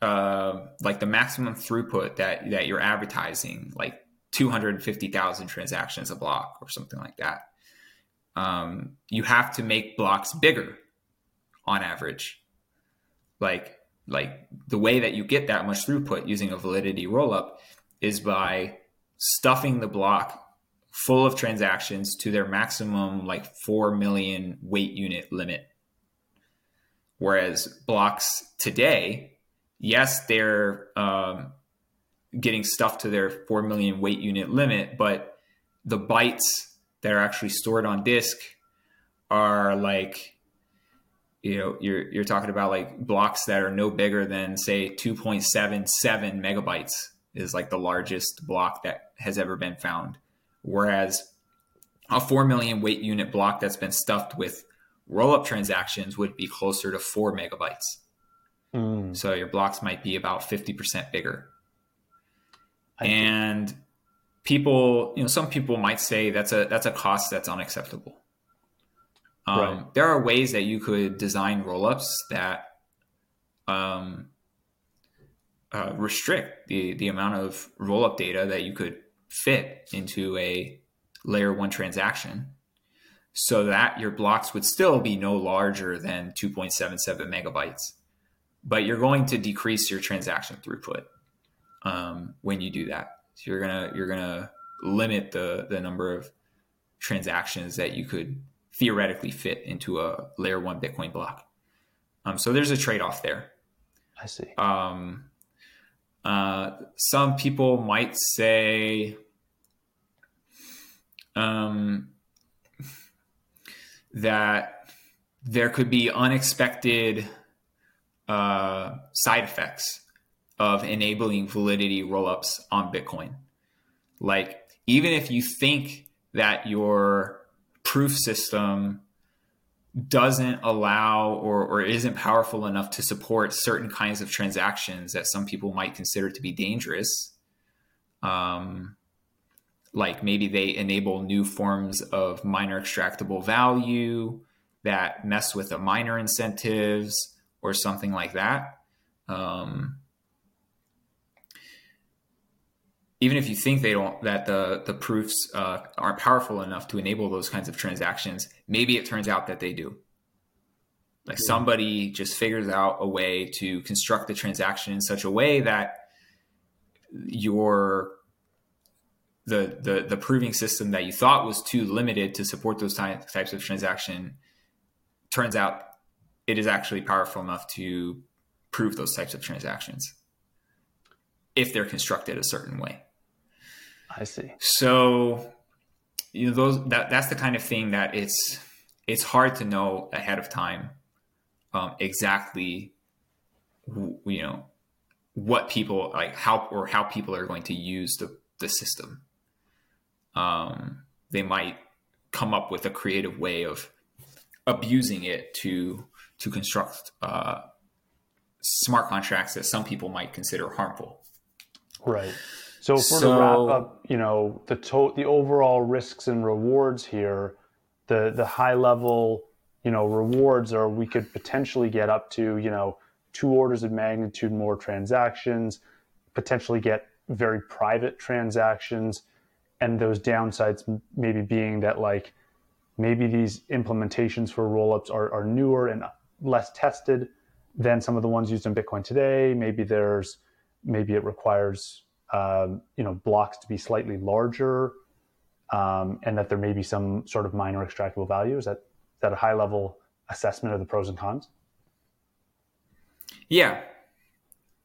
uh, like the maximum throughput that that you're advertising, like 250,000 transactions a block or something like that, um, you have to make blocks bigger on average. Like like the way that you get that much throughput using a validity rollup is by stuffing the block full of transactions to their maximum like 4 million weight unit limit Whereas blocks today, yes, they're um, getting stuff to their 4 million weight unit limit, but the bytes that are actually stored on disk are like, you know, you're, you're talking about like blocks that are no bigger than, say, 2.77 megabytes is like the largest block that has ever been found. Whereas a 4 million weight unit block that's been stuffed with Rollup transactions would be closer to four megabytes. Mm. So your blocks might be about 50% bigger. And people, you know, some people might say that's a that's a cost that's unacceptable. Um, right. There are ways that you could design rollups that um, uh, restrict the the amount of rollup data that you could fit into a layer one transaction so that your blocks would still be no larger than 2.77 megabytes. But you're going to decrease your transaction throughput um, when you do that. So you're gonna you're gonna limit the the number of transactions that you could theoretically fit into a layer one Bitcoin block. Um, so there's a trade off there. I see. Um, uh, some people might say, um, that there could be unexpected uh, side effects of enabling validity rollups on Bitcoin. Like, even if you think that your proof system doesn't allow or, or isn't powerful enough to support certain kinds of transactions that some people might consider to be dangerous, um, like maybe they enable new forms of miner extractable value that mess with the miner incentives or something like that. Um, even if you think they don't that the the proofs uh, aren't powerful enough to enable those kinds of transactions, maybe it turns out that they do. Like yeah. somebody just figures out a way to construct the transaction in such a way that your the the the proving system that you thought was too limited to support those ty- types of transaction turns out it is actually powerful enough to prove those types of transactions if they're constructed a certain way. I see. So, you know, those that that's the kind of thing that it's it's hard to know ahead of time um, exactly, you know, what people like how or how people are going to use the the system. Um, they might come up with a creative way of abusing it to to construct uh, smart contracts that some people might consider harmful. Right. So, for so, to wrap up, you know, the to- the overall risks and rewards here, the the high level, you know, rewards are we could potentially get up to, you know, two orders of magnitude more transactions, potentially get very private transactions, and those downsides maybe being that like maybe these implementations for rollups are, are newer and less tested than some of the ones used in Bitcoin today. Maybe there's maybe it requires um, you know blocks to be slightly larger, um, and that there may be some sort of miner extractable value. Is that is that a high level assessment of the pros and cons? Yeah,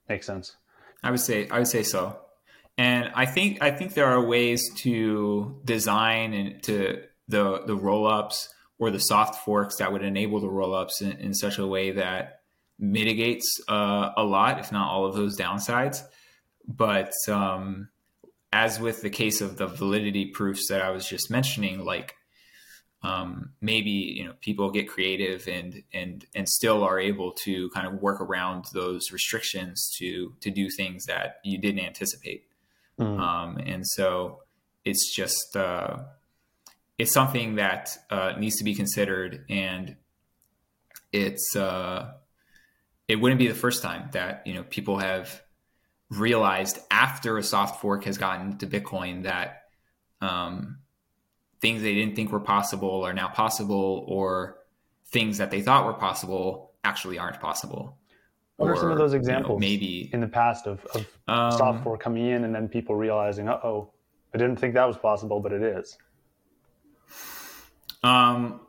makes sense. I would say I would say so, and I think I think there are ways to design and to the the roll ups or the soft forks that would enable the rollups in, in such a way that mitigates uh, a lot, if not all of those downsides. But um, as with the case of the validity proofs that I was just mentioning, like um, maybe you know people get creative and and and still are able to kind of work around those restrictions to to do things that you didn't anticipate. Mm. Um, and so it's just uh, it's something that uh, needs to be considered, and it's uh, it wouldn't be the first time that you know people have realized after a soft fork has gotten to Bitcoin that um, things they didn't think were possible are now possible, or things that they thought were possible actually aren't possible. What or, are some of those examples? You know, maybe in the past of, of um, soft fork coming in and then people realizing, "Uh oh, I didn't think that was possible, but it is." Um,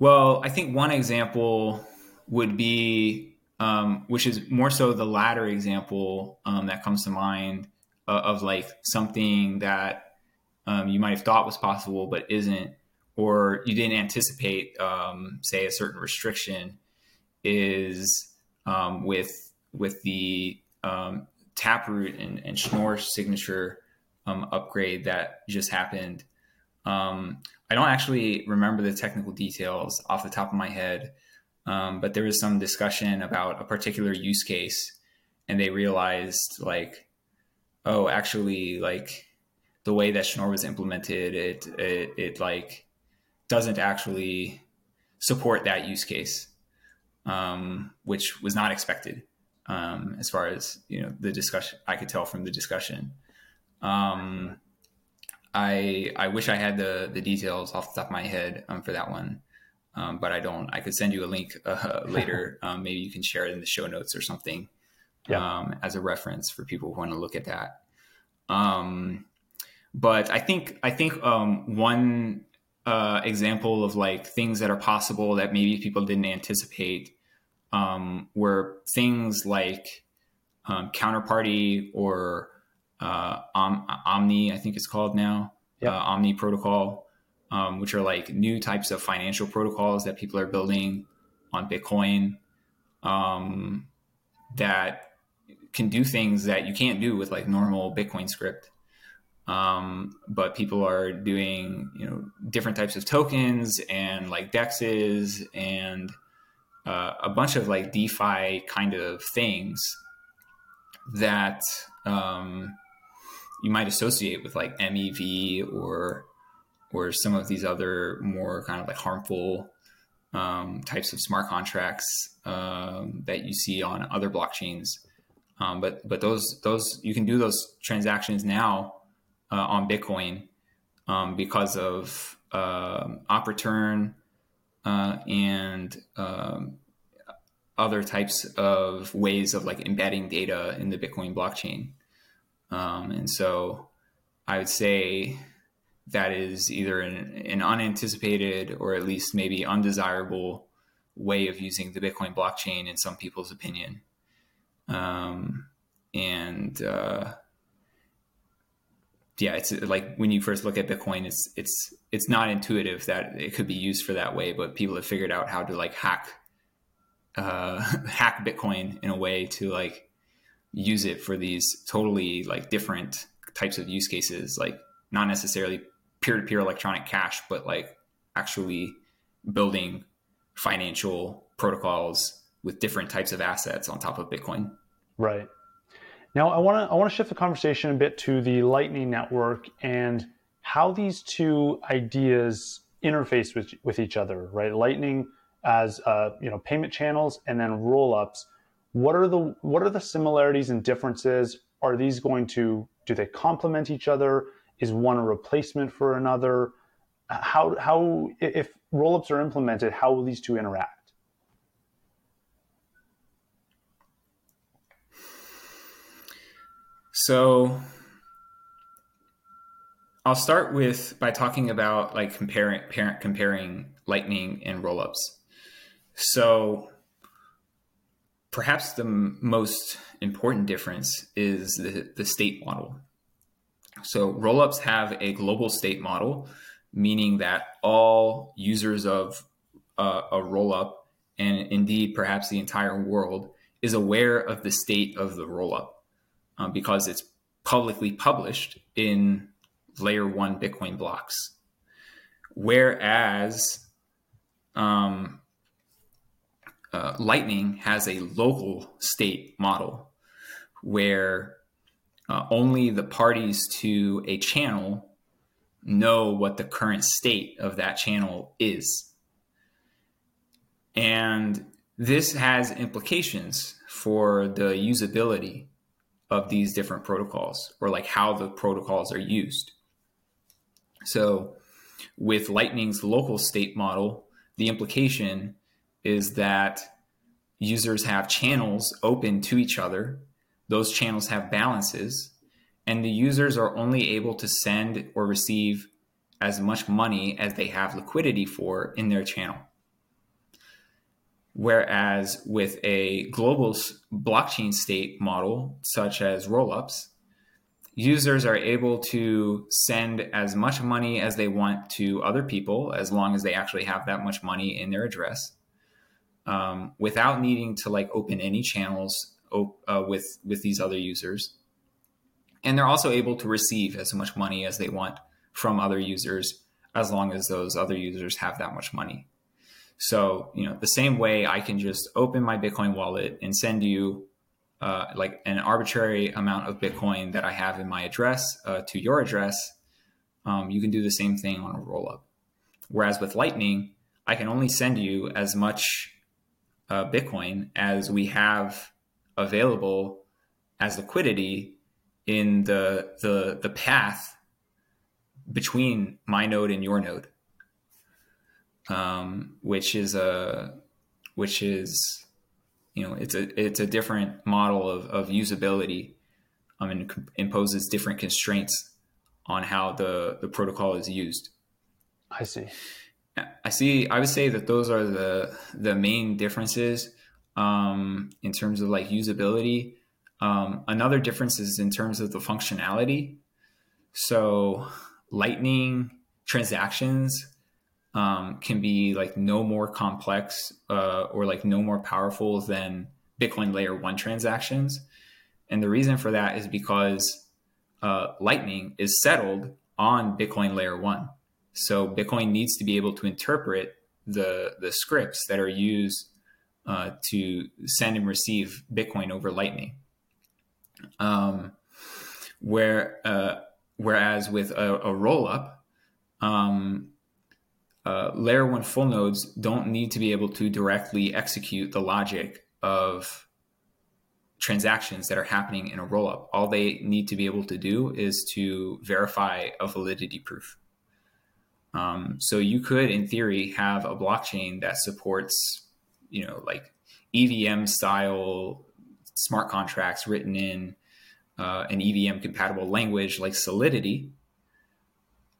well, I think one example would be um, which is more so the latter example um, that comes to mind uh, of like something that um, you might have thought was possible but isn't, or you didn't anticipate, um, say, a certain restriction, is um, with with the Taproot and, and Schnorr signature upgrade that just happened. I don't actually remember the technical details off the top of my head. Um, but there was some discussion about a particular use case, and they realized like, oh, actually, like the way that Schnorr was implemented, it it, it like doesn't actually support that use case, um, which was not expected. Um, as far as you know, the discussion I could tell from the discussion. Um, I I wish I had the the details off the top of my head um, for that one um, but I don't. I could send you a link uh, later. um, maybe you can share it in the show notes or something yeah. um, as a reference for people who want to look at that. Um, but I think I think um, one uh, example of like things that are possible that maybe people didn't anticipate um, were things like Counterparty or uh, Om- Omni. I think it's called now. Yep. Uh, Omni protocol um, which are like new types of financial protocols that people are building on Bitcoin um, that can do things that you can't do with like normal Bitcoin script. Um, but people are doing you know different types of tokens and like dexes and uh, a bunch of like DeFi kind of things that um, you might associate with like MEV or or some of these other more kind of like harmful um, types of smart contracts um, that you see on other blockchains. Um, but but those those you can do those transactions now uh, on Bitcoin um, because of uh, OP_RETURN uh, and um, other types of ways of like embedding data in the Bitcoin blockchain. Um, and so I would say that is either an, an, unanticipated or at least maybe undesirable way of using the Bitcoin blockchain in some people's opinion. Um, and uh, yeah, it's like when you first look at Bitcoin, it's it's it's not intuitive that it could be used for that way, but people have figured out how to like hack uh, hack Bitcoin in a way to like use it for these totally like different types of use cases, like not necessarily peer to peer electronic cash, but like actually building financial protocols with different types of assets on top of Bitcoin. Right. Now I want to I want to shift the conversation a bit to the Lightning Network and how these two ideas interface with, with each other. Right. Lightning as uh, you know payment channels and then rollups. What are the what are the similarities and differences? Are these going to do they complement each other? Is one a replacement for another? How how if rollups are implemented, how will these two interact? So I'll start with by talking about like comparing parent comparing lightning and rollups. So perhaps the m- most important difference is the, the state model. So rollups have a global state model, meaning that all users of uh, a rollup and indeed perhaps the entire world is aware of the state of the rollup um, because it's publicly published in layer one Bitcoin blocks. Whereas um, uh, Lightning has a local state model where uh, only the parties to a channel know what the current state of that channel is. And this has implications for the usability of these different protocols or like how the protocols are used. So, with Lightning's local state model, the implication is that users have channels open to each other. Those channels have balances, and the users are only able to send or receive as much money as they have liquidity for in their channel. Whereas with a global blockchain state model, such as rollups, users are able to send as much money as they want to other people as long as they actually have that much money in their address um, without needing to like open any channels uh, with with these other users and they're also able to receive as much money as they want from other users as long as those other users have that much money so you know the same way i can just open my bitcoin wallet and send you uh, like an arbitrary amount of Bitcoin that I have in my address uh, to your address, um, you can do the same thing on a rollup. Whereas with Lightning, I can only send you as much uh, Bitcoin as we have available as liquidity in the the the path between my node and your node, um, which is a which is you know it's a it's a different model of, of usability um, and imposes different constraints on how the the protocol is used. I see. I see i would say that those are the the main differences um, in terms of like usability um, another difference is in terms of the functionality so lightning transactions um, can be like no more complex uh, or like no more powerful than Bitcoin layer one transactions. And the reason for that is because uh, Lightning is settled on Bitcoin layer one. So Bitcoin needs to be able to interpret the, the scripts that are used uh, to send and receive Bitcoin over Lightning. Um, where, uh, whereas with a, a roll up, um, uh, layer one full nodes don't need to be able to directly execute the logic of transactions that are happening in a rollup. All they need to be able to do is to verify a validity proof. Um, so you could, in theory, have a blockchain that supports, you know, like EVM style smart contracts written in uh, an EVM compatible language like Solidity,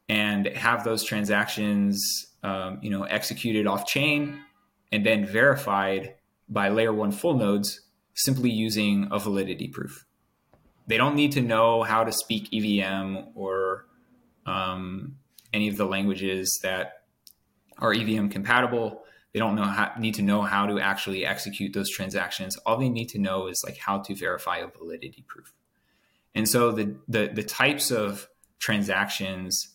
and have those transactions, um, you know, executed off chain and then verified by layer one full nodes simply using a validity proof. They don't need to know how to speak EVM or um, any of the languages that are EVM compatible. They don't know how, need to know how to actually execute those transactions. All they need to know is like how to verify a validity proof. And so the the, the types of transactions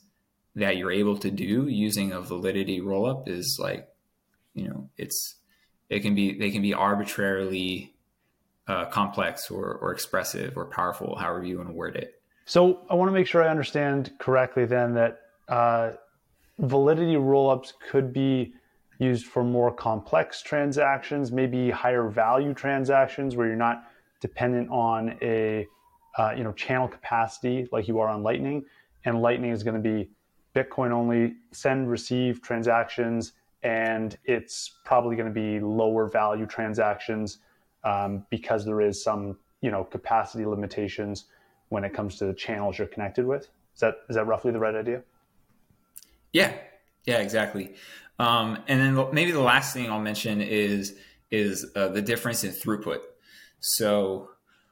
that you're able to do using a validity rollup is like, you know, it's it can be they can be arbitrarily uh, complex or, or expressive or powerful, however you want to word it. So I want to make sure I understand correctly then that uh, validity rollups could be used for more complex transactions, maybe higher value transactions where you're not dependent on a uh, you know channel capacity like you are on Lightning, and Lightning is going to be Bitcoin only send receive transactions, and it's probably going to be lower value transactions um, because there is some you know capacity limitations when it comes to the channels you're connected with. Is that is that roughly the right idea? Yeah, yeah, exactly. Um, and then maybe the last thing I'll mention is is uh, the difference in throughput. So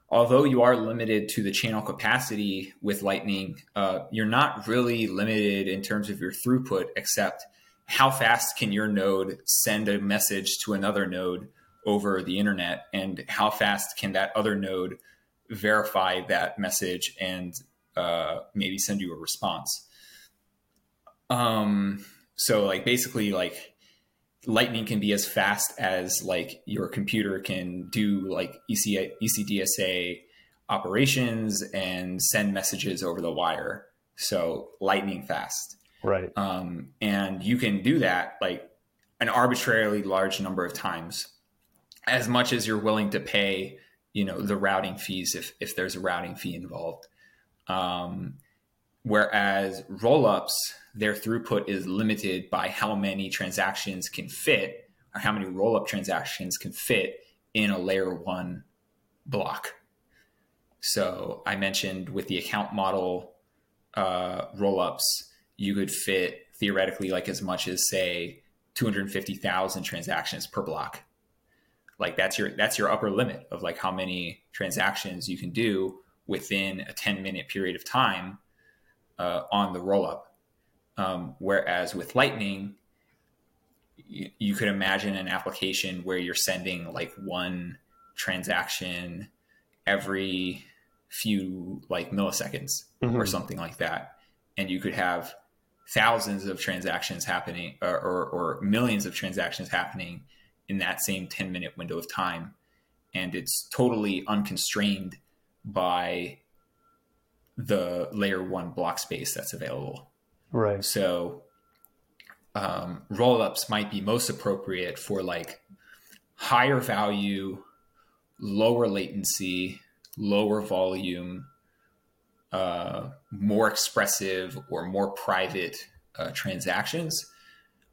although you are limited to the channel capacity with Lightning, uh, you're not really limited in terms of your throughput, except how fast can your node send a message to another node over the internet and how fast can that other node verify that message and uh, maybe send you a response um, so like basically like lightning can be as fast as like your computer can do like EC, ecdsa operations and send messages over the wire. So lightning fast. Right. Um, and you can do that like an arbitrarily large number of times. As much as you're willing to pay, you know, the routing fees if if there's a routing fee involved. Um, whereas rollups, their throughput is limited by how many transactions can fit or how many rollup transactions can fit in a layer one block. So I mentioned with the account model uh, rollups, you could fit theoretically like as much as say 250,000 transactions per block like that's your that's your upper limit of like how many transactions you can do within a 10 minute period of time uh, on the roll up um, whereas with lightning you, you could imagine an application where you're sending like one transaction every few like milliseconds mm-hmm. or something like that and you could have thousands of transactions happening or, or, or millions of transactions happening in that same 10 minute window of time. And it's totally unconstrained by the layer one block space that's available. Right. So um, rollups might be most appropriate for like higher value, lower latency, lower volume, uh, more expressive or more private uh, transactions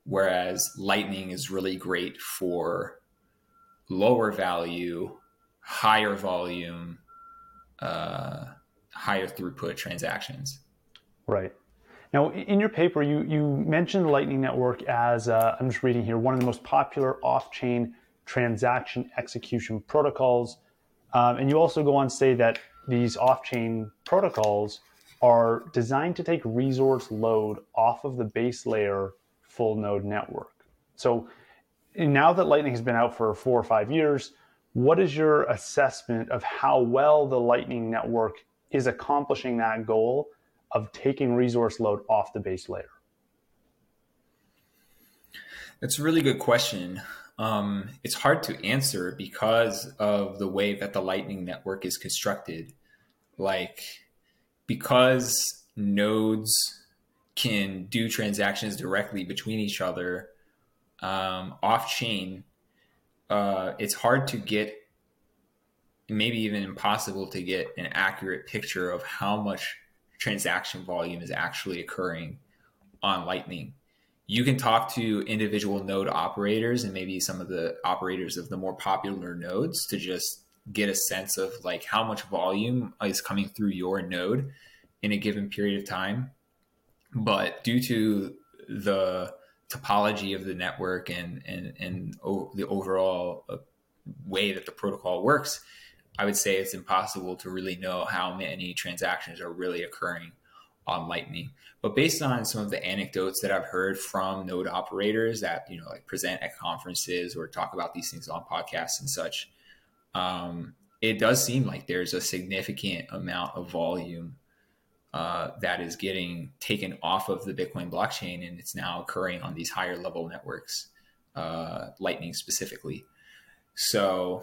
Whereas Lightning is really great for lower value, higher volume, uh, higher throughput transactions. Right. Now, in your paper, you, you mentioned Lightning Network as, uh, I'm just reading here, one of the most popular off chain transaction execution protocols. Um, and you also go on to say that these off chain protocols are designed to take resource load off of the base layer full node network. So now that Lightning has been out for four or five years, what is your assessment of how well the Lightning network is accomplishing that goal of taking resource load off the base layer? That's a really good question. Um, it's hard to answer because of the way that the Lightning network is constructed. Like, because nodes can do transactions directly between each other um, off chain, uh, it's hard to get maybe even impossible to get an accurate picture of how much transaction volume is actually occurring on Lightning. You can talk to individual node operators and maybe some of the operators of the more popular nodes to just get a sense of like how much volume is coming through your node in a given period of time. But due to the topology of the network and and and o- the overall uh, way that the protocol works, I would say it's impossible to really know how many transactions are really occurring on Lightning. But based on some of the anecdotes that I've heard from node operators that you know like present at conferences or talk about these things on podcasts and such, um, it does seem like there's a significant amount of volume uh, that is getting taken off of the Bitcoin blockchain and it's now occurring on these higher level networks, uh, Lightning specifically. So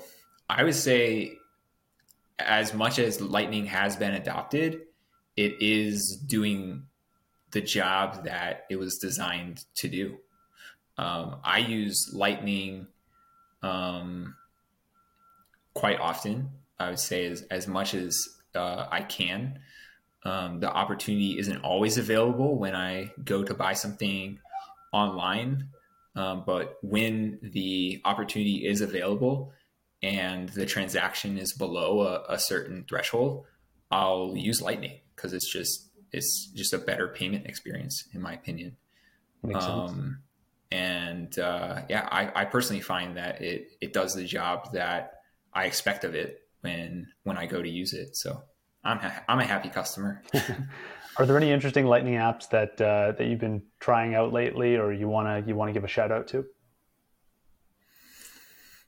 I would say, as much as Lightning has been adopted, it is doing the job that it was designed to do. Um, I use Lightning um, quite often. I would say as, as much as uh, I can. Um, the opportunity isn't always available when I go to buy something online, um, but when the opportunity is available and the transaction is below a, a certain threshold, I'll use Lightning because it's just it's just a better payment experience in my opinion. Um, and uh, yeah, I, I personally find that it it does the job that I expect of it when when I go to use it. So I'm ha- I'm a happy customer. Are there any interesting Lightning apps that uh, that you've been trying out lately, or you wanna you wanna give a shout out to?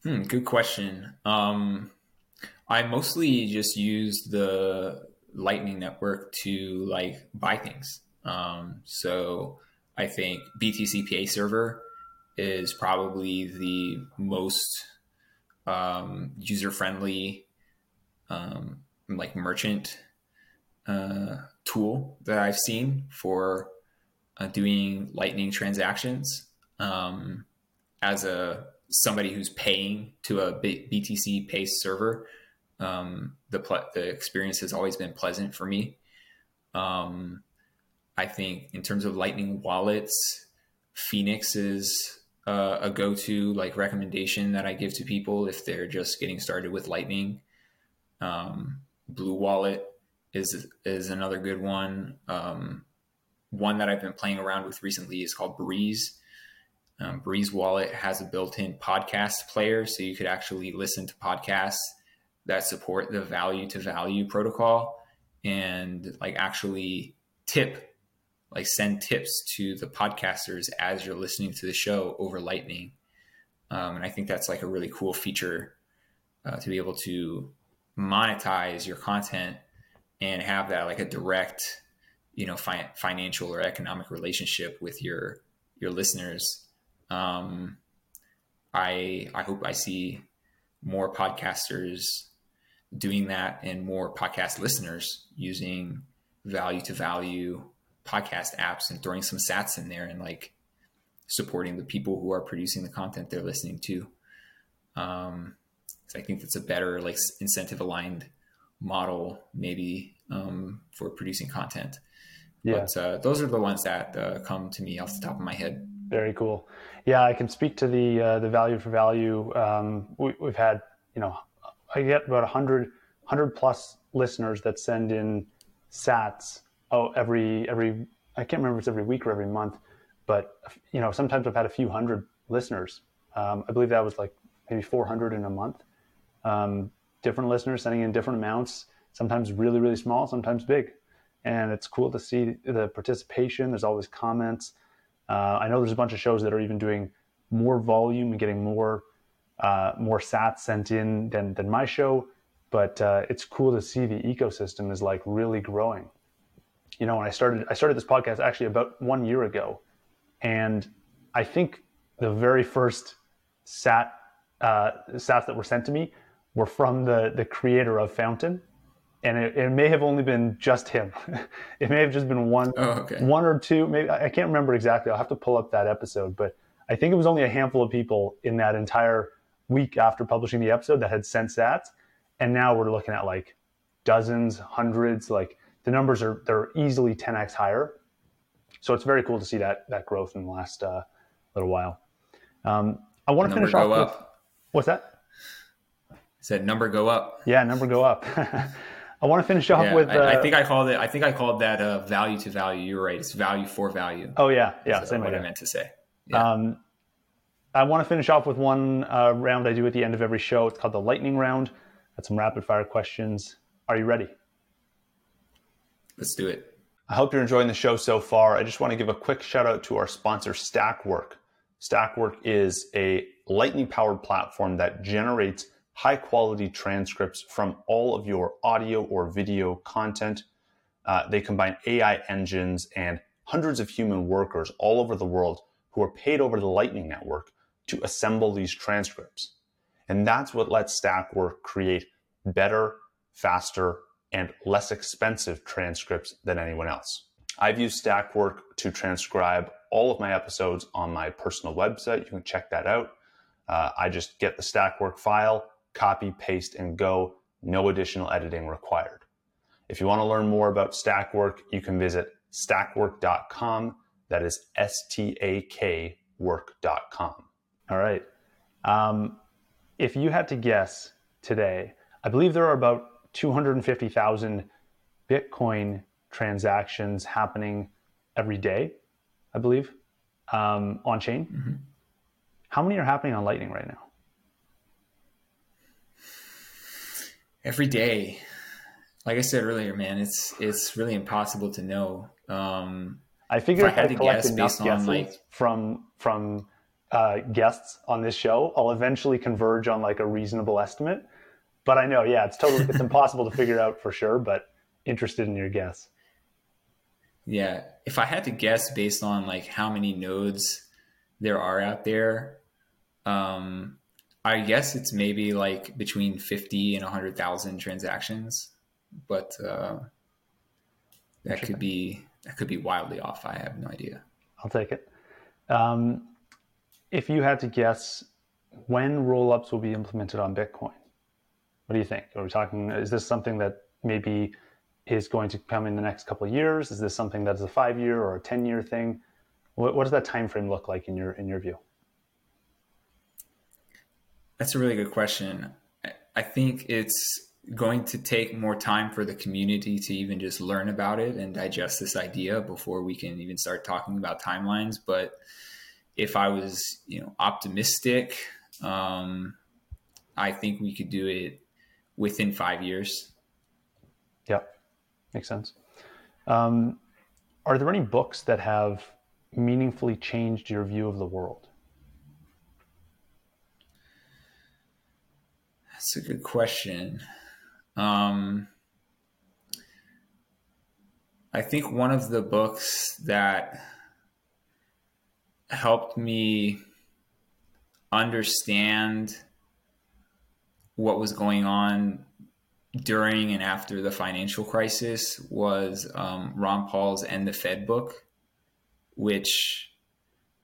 Hmm, good question. Um, I mostly just use the Lightning Network to like buy things. Um, so I think BTCPay Server is probably the most um, user friendly um, like merchant uh, tool that I've seen for uh, doing Lightning transactions. Um, as a somebody who's paying to a BTC Pay server, um, the the experience has always been pleasant for me. Um, I think in terms of Lightning wallets, Phoenix is uh, a go-to like recommendation that I give to people if they're just getting started with Lightning. Um, Blue Wallet is is another good one. Um, one that I've been playing around with recently is called Breeze. Um, Breeze Wallet has a built-in podcast player, so you could actually listen to podcasts that support the value to value protocol and like actually tip, like send tips to the podcasters as you're listening to the show over Lightning. Um, and I think that's like a really cool feature uh, to be able to monetize your content and have that like a direct you know fi- financial or economic relationship with your your listeners um i i hope i see more podcasters doing that and more podcast listeners using value to value podcast apps and throwing some sats in there and like supporting the people who are producing the content they're listening to um I think that's a better like incentive aligned model maybe um, for producing content. Yeah. But uh, those are the ones that uh, come to me off the top of my head. Very cool. Yeah, I can speak to the uh, the value for value. Um, we, have had, you know, I get about 100, 100 plus listeners that send in Sats. Oh, every every I can't remember if it's every week or every month, but you know, sometimes I've had a few hundred listeners. Um, I believe that was like maybe 400 in a month um, different listeners sending in different amounts, sometimes really, really small, sometimes big. And it's cool to see the participation. There's always comments. Uh, I know there's a bunch of shows that are even doing more volume and getting more uh, more sats sent in than than my show. But uh, it's cool to see the ecosystem is like really growing. You know, when I started, I started this podcast actually about one year ago, and I think the very first sat uh, sats that were sent to me were from the the creator of Fountain, and it, it may have only been just him. it may have just been one oh, okay. one or two. Maybe I can't remember exactly. I'll have to pull up that episode, but I think it was only a handful of people in that entire week after publishing the episode that had sent sats. and now we're looking at like dozens, hundreds. Like the numbers are they're easily 10x higher. So it's very cool to see that that growth in the last uh, little while. Um, I want to finish off with what's that? Said number go up. Yeah, number go up. I want to finish off yeah, with. Uh, I, I, uh, think I called it. I think I called that uh, value to value. You're right. It's value for value. Oh yeah, yeah. Same what idea. I meant to say. Yeah. Um, I want to finish off with one uh, round I do at the end of every show. It's called the lightning round. Got some rapid fire questions. Are you ready? Let's do it. I hope you're enjoying the show so far. I just want to give a quick shout out to our sponsor, Stakwork. Stakwork is a lightning powered platform that generates high quality transcripts from all of your audio or video content. Uh, they combine AI engines and hundreds of human workers all over the world who are paid over the Lightning Network to assemble these transcripts. And that's what lets Stakwork create better, faster, and less expensive transcripts than anyone else. I've used Stakwork to transcribe all of my episodes on my personal website. You can check that out. Uh, I just get the Stakwork file, copy, paste, and go. No additional editing required. If you want to learn more about Stakwork, you can visit stakwork.com. That is S T A K work.com. All right. Um, if you had to guess today, I believe there are about 250,000 Bitcoin transactions happening every day, I believe, um, on chain. Mm-hmm. How many are happening on Lightning right now? Every day. Like I said earlier, man, it's it's really impossible to know. Um, I figured if I, had to collect enough guesses like... from from uh, guests on this show, I'll eventually converge on like a reasonable estimate. But I know, yeah, it's totally it's impossible to figure out for sure. But interested in your guess. Yeah, if I had to guess based on like how many nodes there are out there, um, I guess it's maybe like between fifty and hundred thousand transactions, but uh, that could be that could be wildly off. I have no idea. I'll take it. Um, if you had to guess when rollups will be implemented on Bitcoin, what do you think? Are we talking? Is this something that maybe is going to come in the next couple of years? Is this something that's a five year or a ten year thing? What, what does that time frame look like in your in your view? That's a really good question. I think it's going to take more time for the community to even just learn about it and digest this idea before we can even start talking about timelines. But if I was, you know, optimistic, um, I think we could do it within five years. Yeah, makes sense. Um, are there any books that have meaningfully changed your view of the world? That's a good question. Um, I think one of the books that helped me understand what was going on during and after the financial crisis was um, Ron Paul's "End the Fed" book, which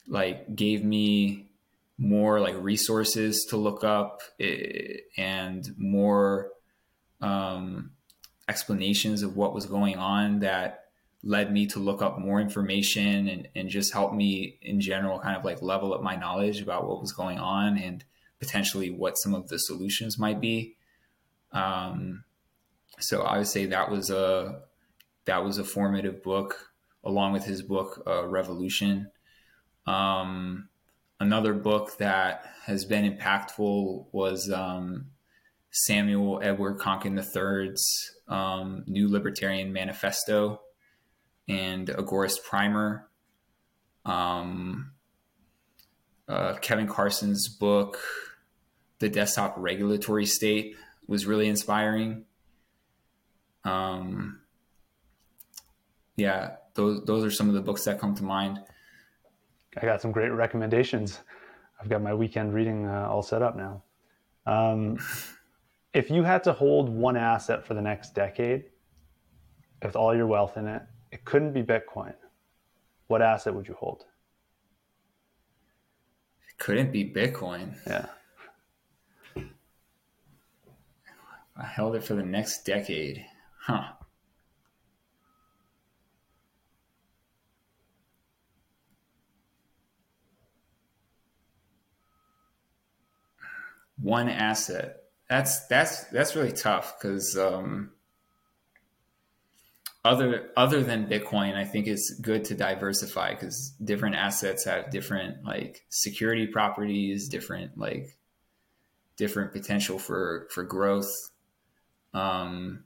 like gave me more like resources to look up eh, and more um, explanations of what was going on that led me to look up more information and, and just help me in general kind of like level up my knowledge about what was going on and potentially what some of the solutions might be. Um, so I would say that was a that was a formative book along with his book uh, Revolution. Um, another book that has been impactful was um, Samuel Edward Konkin III's um, New Libertarian Manifesto and Agorist Primer. Um, uh, Kevin Carson's book, The Desktop Regulatory State, was really inspiring. Um, yeah, those those are some of the books that come to mind. I got some great recommendations. I've got my weekend reading uh, all set up now. Um, if you had to hold one asset for the next decade, with all your wealth in it, it couldn't be Bitcoin. What asset would you hold? It couldn't be Bitcoin. Yeah. I held it for the next decade. Huh. One asset. That's that's that's really tough because um, other other than Bitcoin, I think it's good to diversify because different assets have different like security properties, different like different potential for for growth. Um,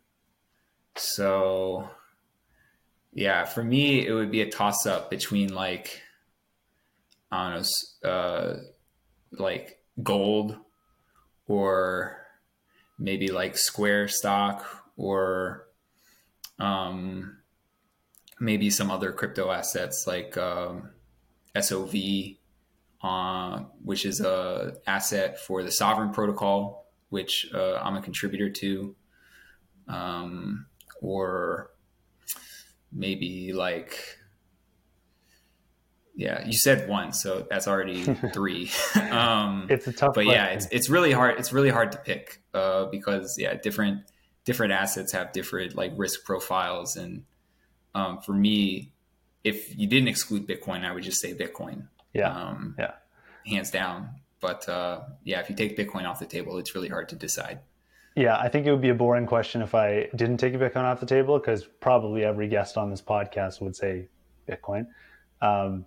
so yeah, for me, it would be a toss up between like I don't know, uh, like gold or maybe like Square stock or um, maybe some other crypto assets like um, SOV, uh, which is a asset for the Sovryn Protocol, which uh, I'm a contributor to, um, or maybe like yeah, you said one, so that's already three. um, it's a tough, but question. yeah, it's it's really hard. It's really hard to pick uh, because yeah, different different assets have different like risk profiles, and um, for me, if you didn't exclude Bitcoin, I would just say Bitcoin. Yeah, um, yeah, hands down. But uh, yeah, if you take Bitcoin off the table, it's really hard to decide. Yeah, I think it would be a boring question if I didn't take Bitcoin off the table because probably every guest on this podcast would say Bitcoin. Um,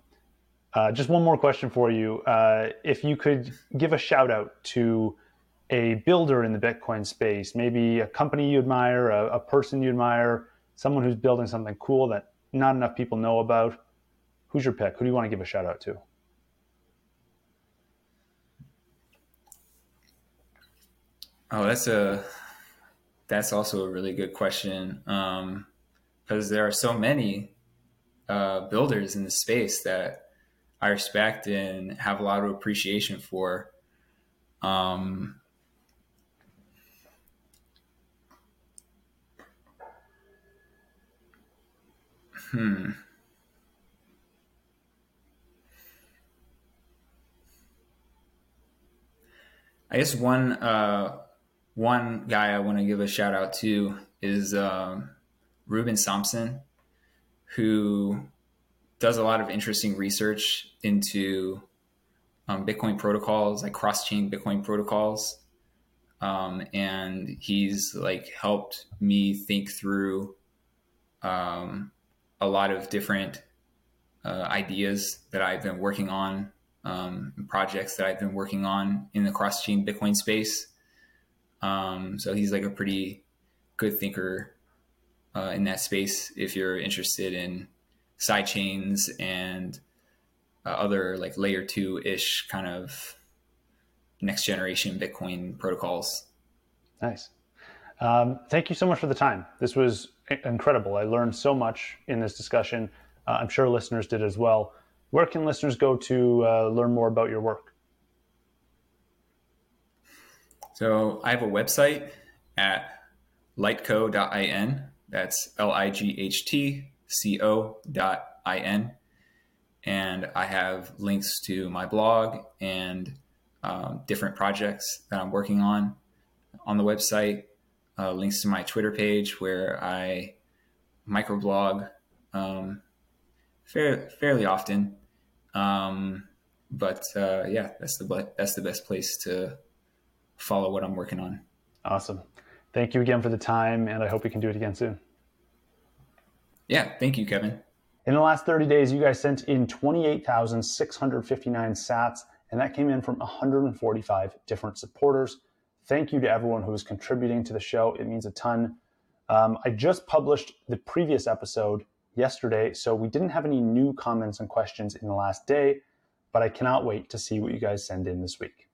uh, just one more question for you. Uh, if you could give a shout out to a builder in the Bitcoin space, maybe a company you admire, a, a, person you admire, someone who's building something cool that not enough people know about, who's your pick? Who do you want to give a shout out to? Oh, that's a that's also a really good question because um, there are so many uh, builders in the space that I respect and have a lot of appreciation for. Um, hmm. I guess one uh, one guy I want to give a shout out to is um, Ruben Somsen, who does a lot of interesting research into um, Bitcoin protocols, like cross-chain Bitcoin protocols, um, and he's like helped me think through um, a lot of different uh, ideas that I've been working on, um, projects that I've been working on in the cross-chain Bitcoin space. Um, so he's like a pretty good thinker uh, in that space if you're interested in side chains and uh, other like layer two ish kind of next generation Bitcoin protocols. Nice. Um, thank you so much for the time. This was incredible. I learned so much in this discussion. Uh, I'm sure listeners did as well. Where can listeners go to uh, learn more about your work? So I have a website at lightco.in. That's L I G H T co.in. And I have links to my blog and um, different projects that I'm working on on the website, uh, links to my Twitter page where I microblog um, fair, fairly often. Um, but uh, yeah, that's the that's the best place to follow what I'm working on. Awesome. Thank you again for the time, and I hope we can do it again soon. Yeah, thank you, Kevin. In the last 30 days, you guys sent in 28,659 sats, and that came in from 145 different supporters. Thank you to everyone who is contributing to the show. It means a ton. Um, I just published the previous episode yesterday, so we didn't have any new comments and questions in the last day, but I cannot wait to see what you guys send in this week.